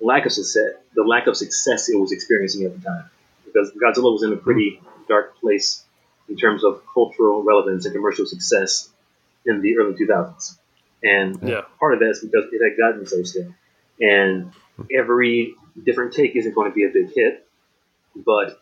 Speaker 3: lack of success, the lack of success it was experiencing at the time. Because Godzilla was in a pretty dark place in terms of cultural relevance and commercial success in the early 2000s, and
Speaker 2: yeah
Speaker 3: part of that is because it had gotten so stale. And every different take isn't going to be a big hit, but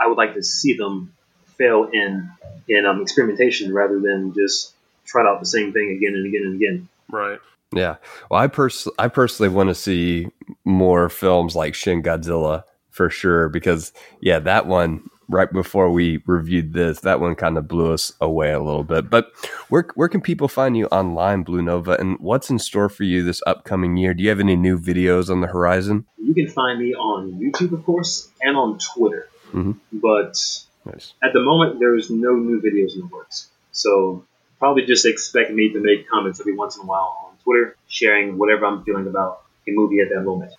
Speaker 3: I would like to see them fail in in um, experimentation rather than just try out the same thing again and again and again.
Speaker 2: right
Speaker 1: Yeah. Well, I pers- I personally want to see more films like Shin Godzilla for sure because yeah, that one right before we reviewed this, that one kind of blew us away a little bit. But where where can people find you online, Blue Nova, and what's in store for you this upcoming year? Do you have any new videos on the horizon?
Speaker 3: You can find me on YouTube, of course, and on Twitter.
Speaker 1: Mhm.
Speaker 3: But
Speaker 1: Nice.
Speaker 3: at the moment, there's no new videos in the works. So probably just expect me to make comments every once in a while on Twitter, sharing whatever I'm feeling about a movie at that moment.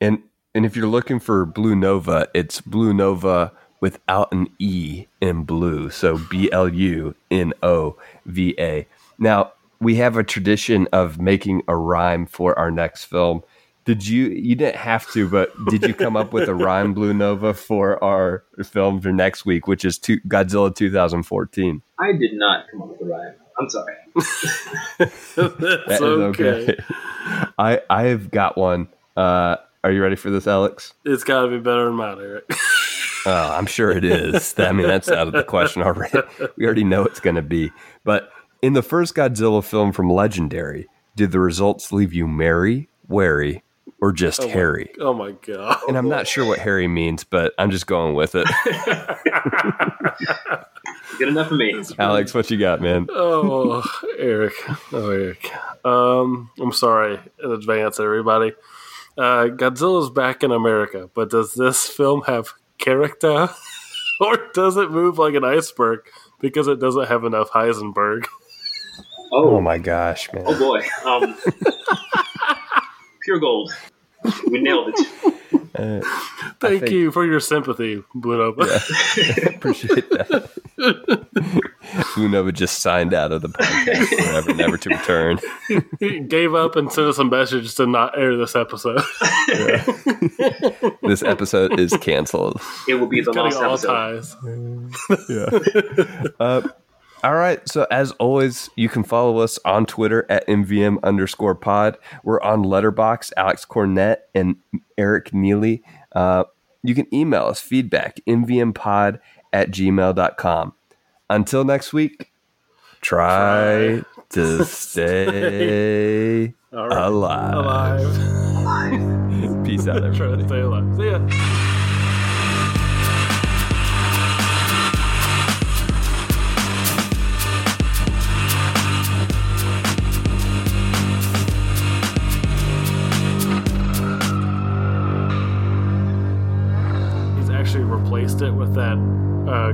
Speaker 1: And and if you're looking for Blue Nova, it's Blue Nova without an E in blue. So B L U N O V A. Now, we have a tradition of making a rhyme for our next film. Did you you didn't have to, but did you come up with a rhyme Blue Nova for our film for next week, which is two, Godzilla 2014?
Speaker 3: I did not come up with a rhyme. I'm sorry. <laughs>
Speaker 2: that's
Speaker 1: That is
Speaker 2: okay.
Speaker 1: I I've got one. Uh, are you ready for this, Alex?
Speaker 2: it's got to be better than mine eric
Speaker 1: Oh, I'm sure it is. I mean, that's out of the question already. We already know it's going to be. But in the first Godzilla film from Legendary, did the results leave you merry, wary, or just
Speaker 2: Oh my- oh my god
Speaker 1: And I'm not sure what Harry means, but I'm just going with it. <laughs>
Speaker 3: Good enough for me.
Speaker 1: Alex, what you got, man?
Speaker 2: Oh, Eric. Oh, Eric. Um, I'm sorry in advance, everybody. Uh, Godzilla's back in America, but does this film have character? <laughs> or does it move like an iceberg because it doesn't have enough Heisenberg?
Speaker 1: Oh
Speaker 3: Oh,
Speaker 1: my gosh, man.
Speaker 3: oh boy. Um, <laughs> pure gold. We nailed it. <laughs>
Speaker 1: Uh,
Speaker 2: Thank
Speaker 1: think-
Speaker 2: you for your sympathy, Blue Nova. <laughs>
Speaker 1: appreciate that. Luna would just signed out of the podcast forever, never to return. <laughs>
Speaker 2: he gave up and sent us a message to not air this episode.
Speaker 1: This episode is canceled.
Speaker 3: It will be the
Speaker 2: Cutting
Speaker 3: lost
Speaker 2: all
Speaker 3: episode.
Speaker 2: ties.
Speaker 1: Yeah. uh, all right. So as always, you can follow us on Twitter at MVM underscore pod. We're on Letterboxd, Alex Cornett and Eric Neely. Uh, you can email us feedback, mvmpod at gmail.com. Until next week, try, to stay <laughs>
Speaker 2: All right.
Speaker 1: alive.
Speaker 2: Alive. <laughs>
Speaker 1: Peace out, <laughs>
Speaker 2: Try to stay alive. See ya. It with that uh,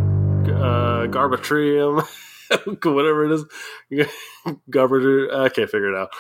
Speaker 2: uh, garbatrium, <laughs> whatever it is. <laughs> Garbage. I can't figure it out.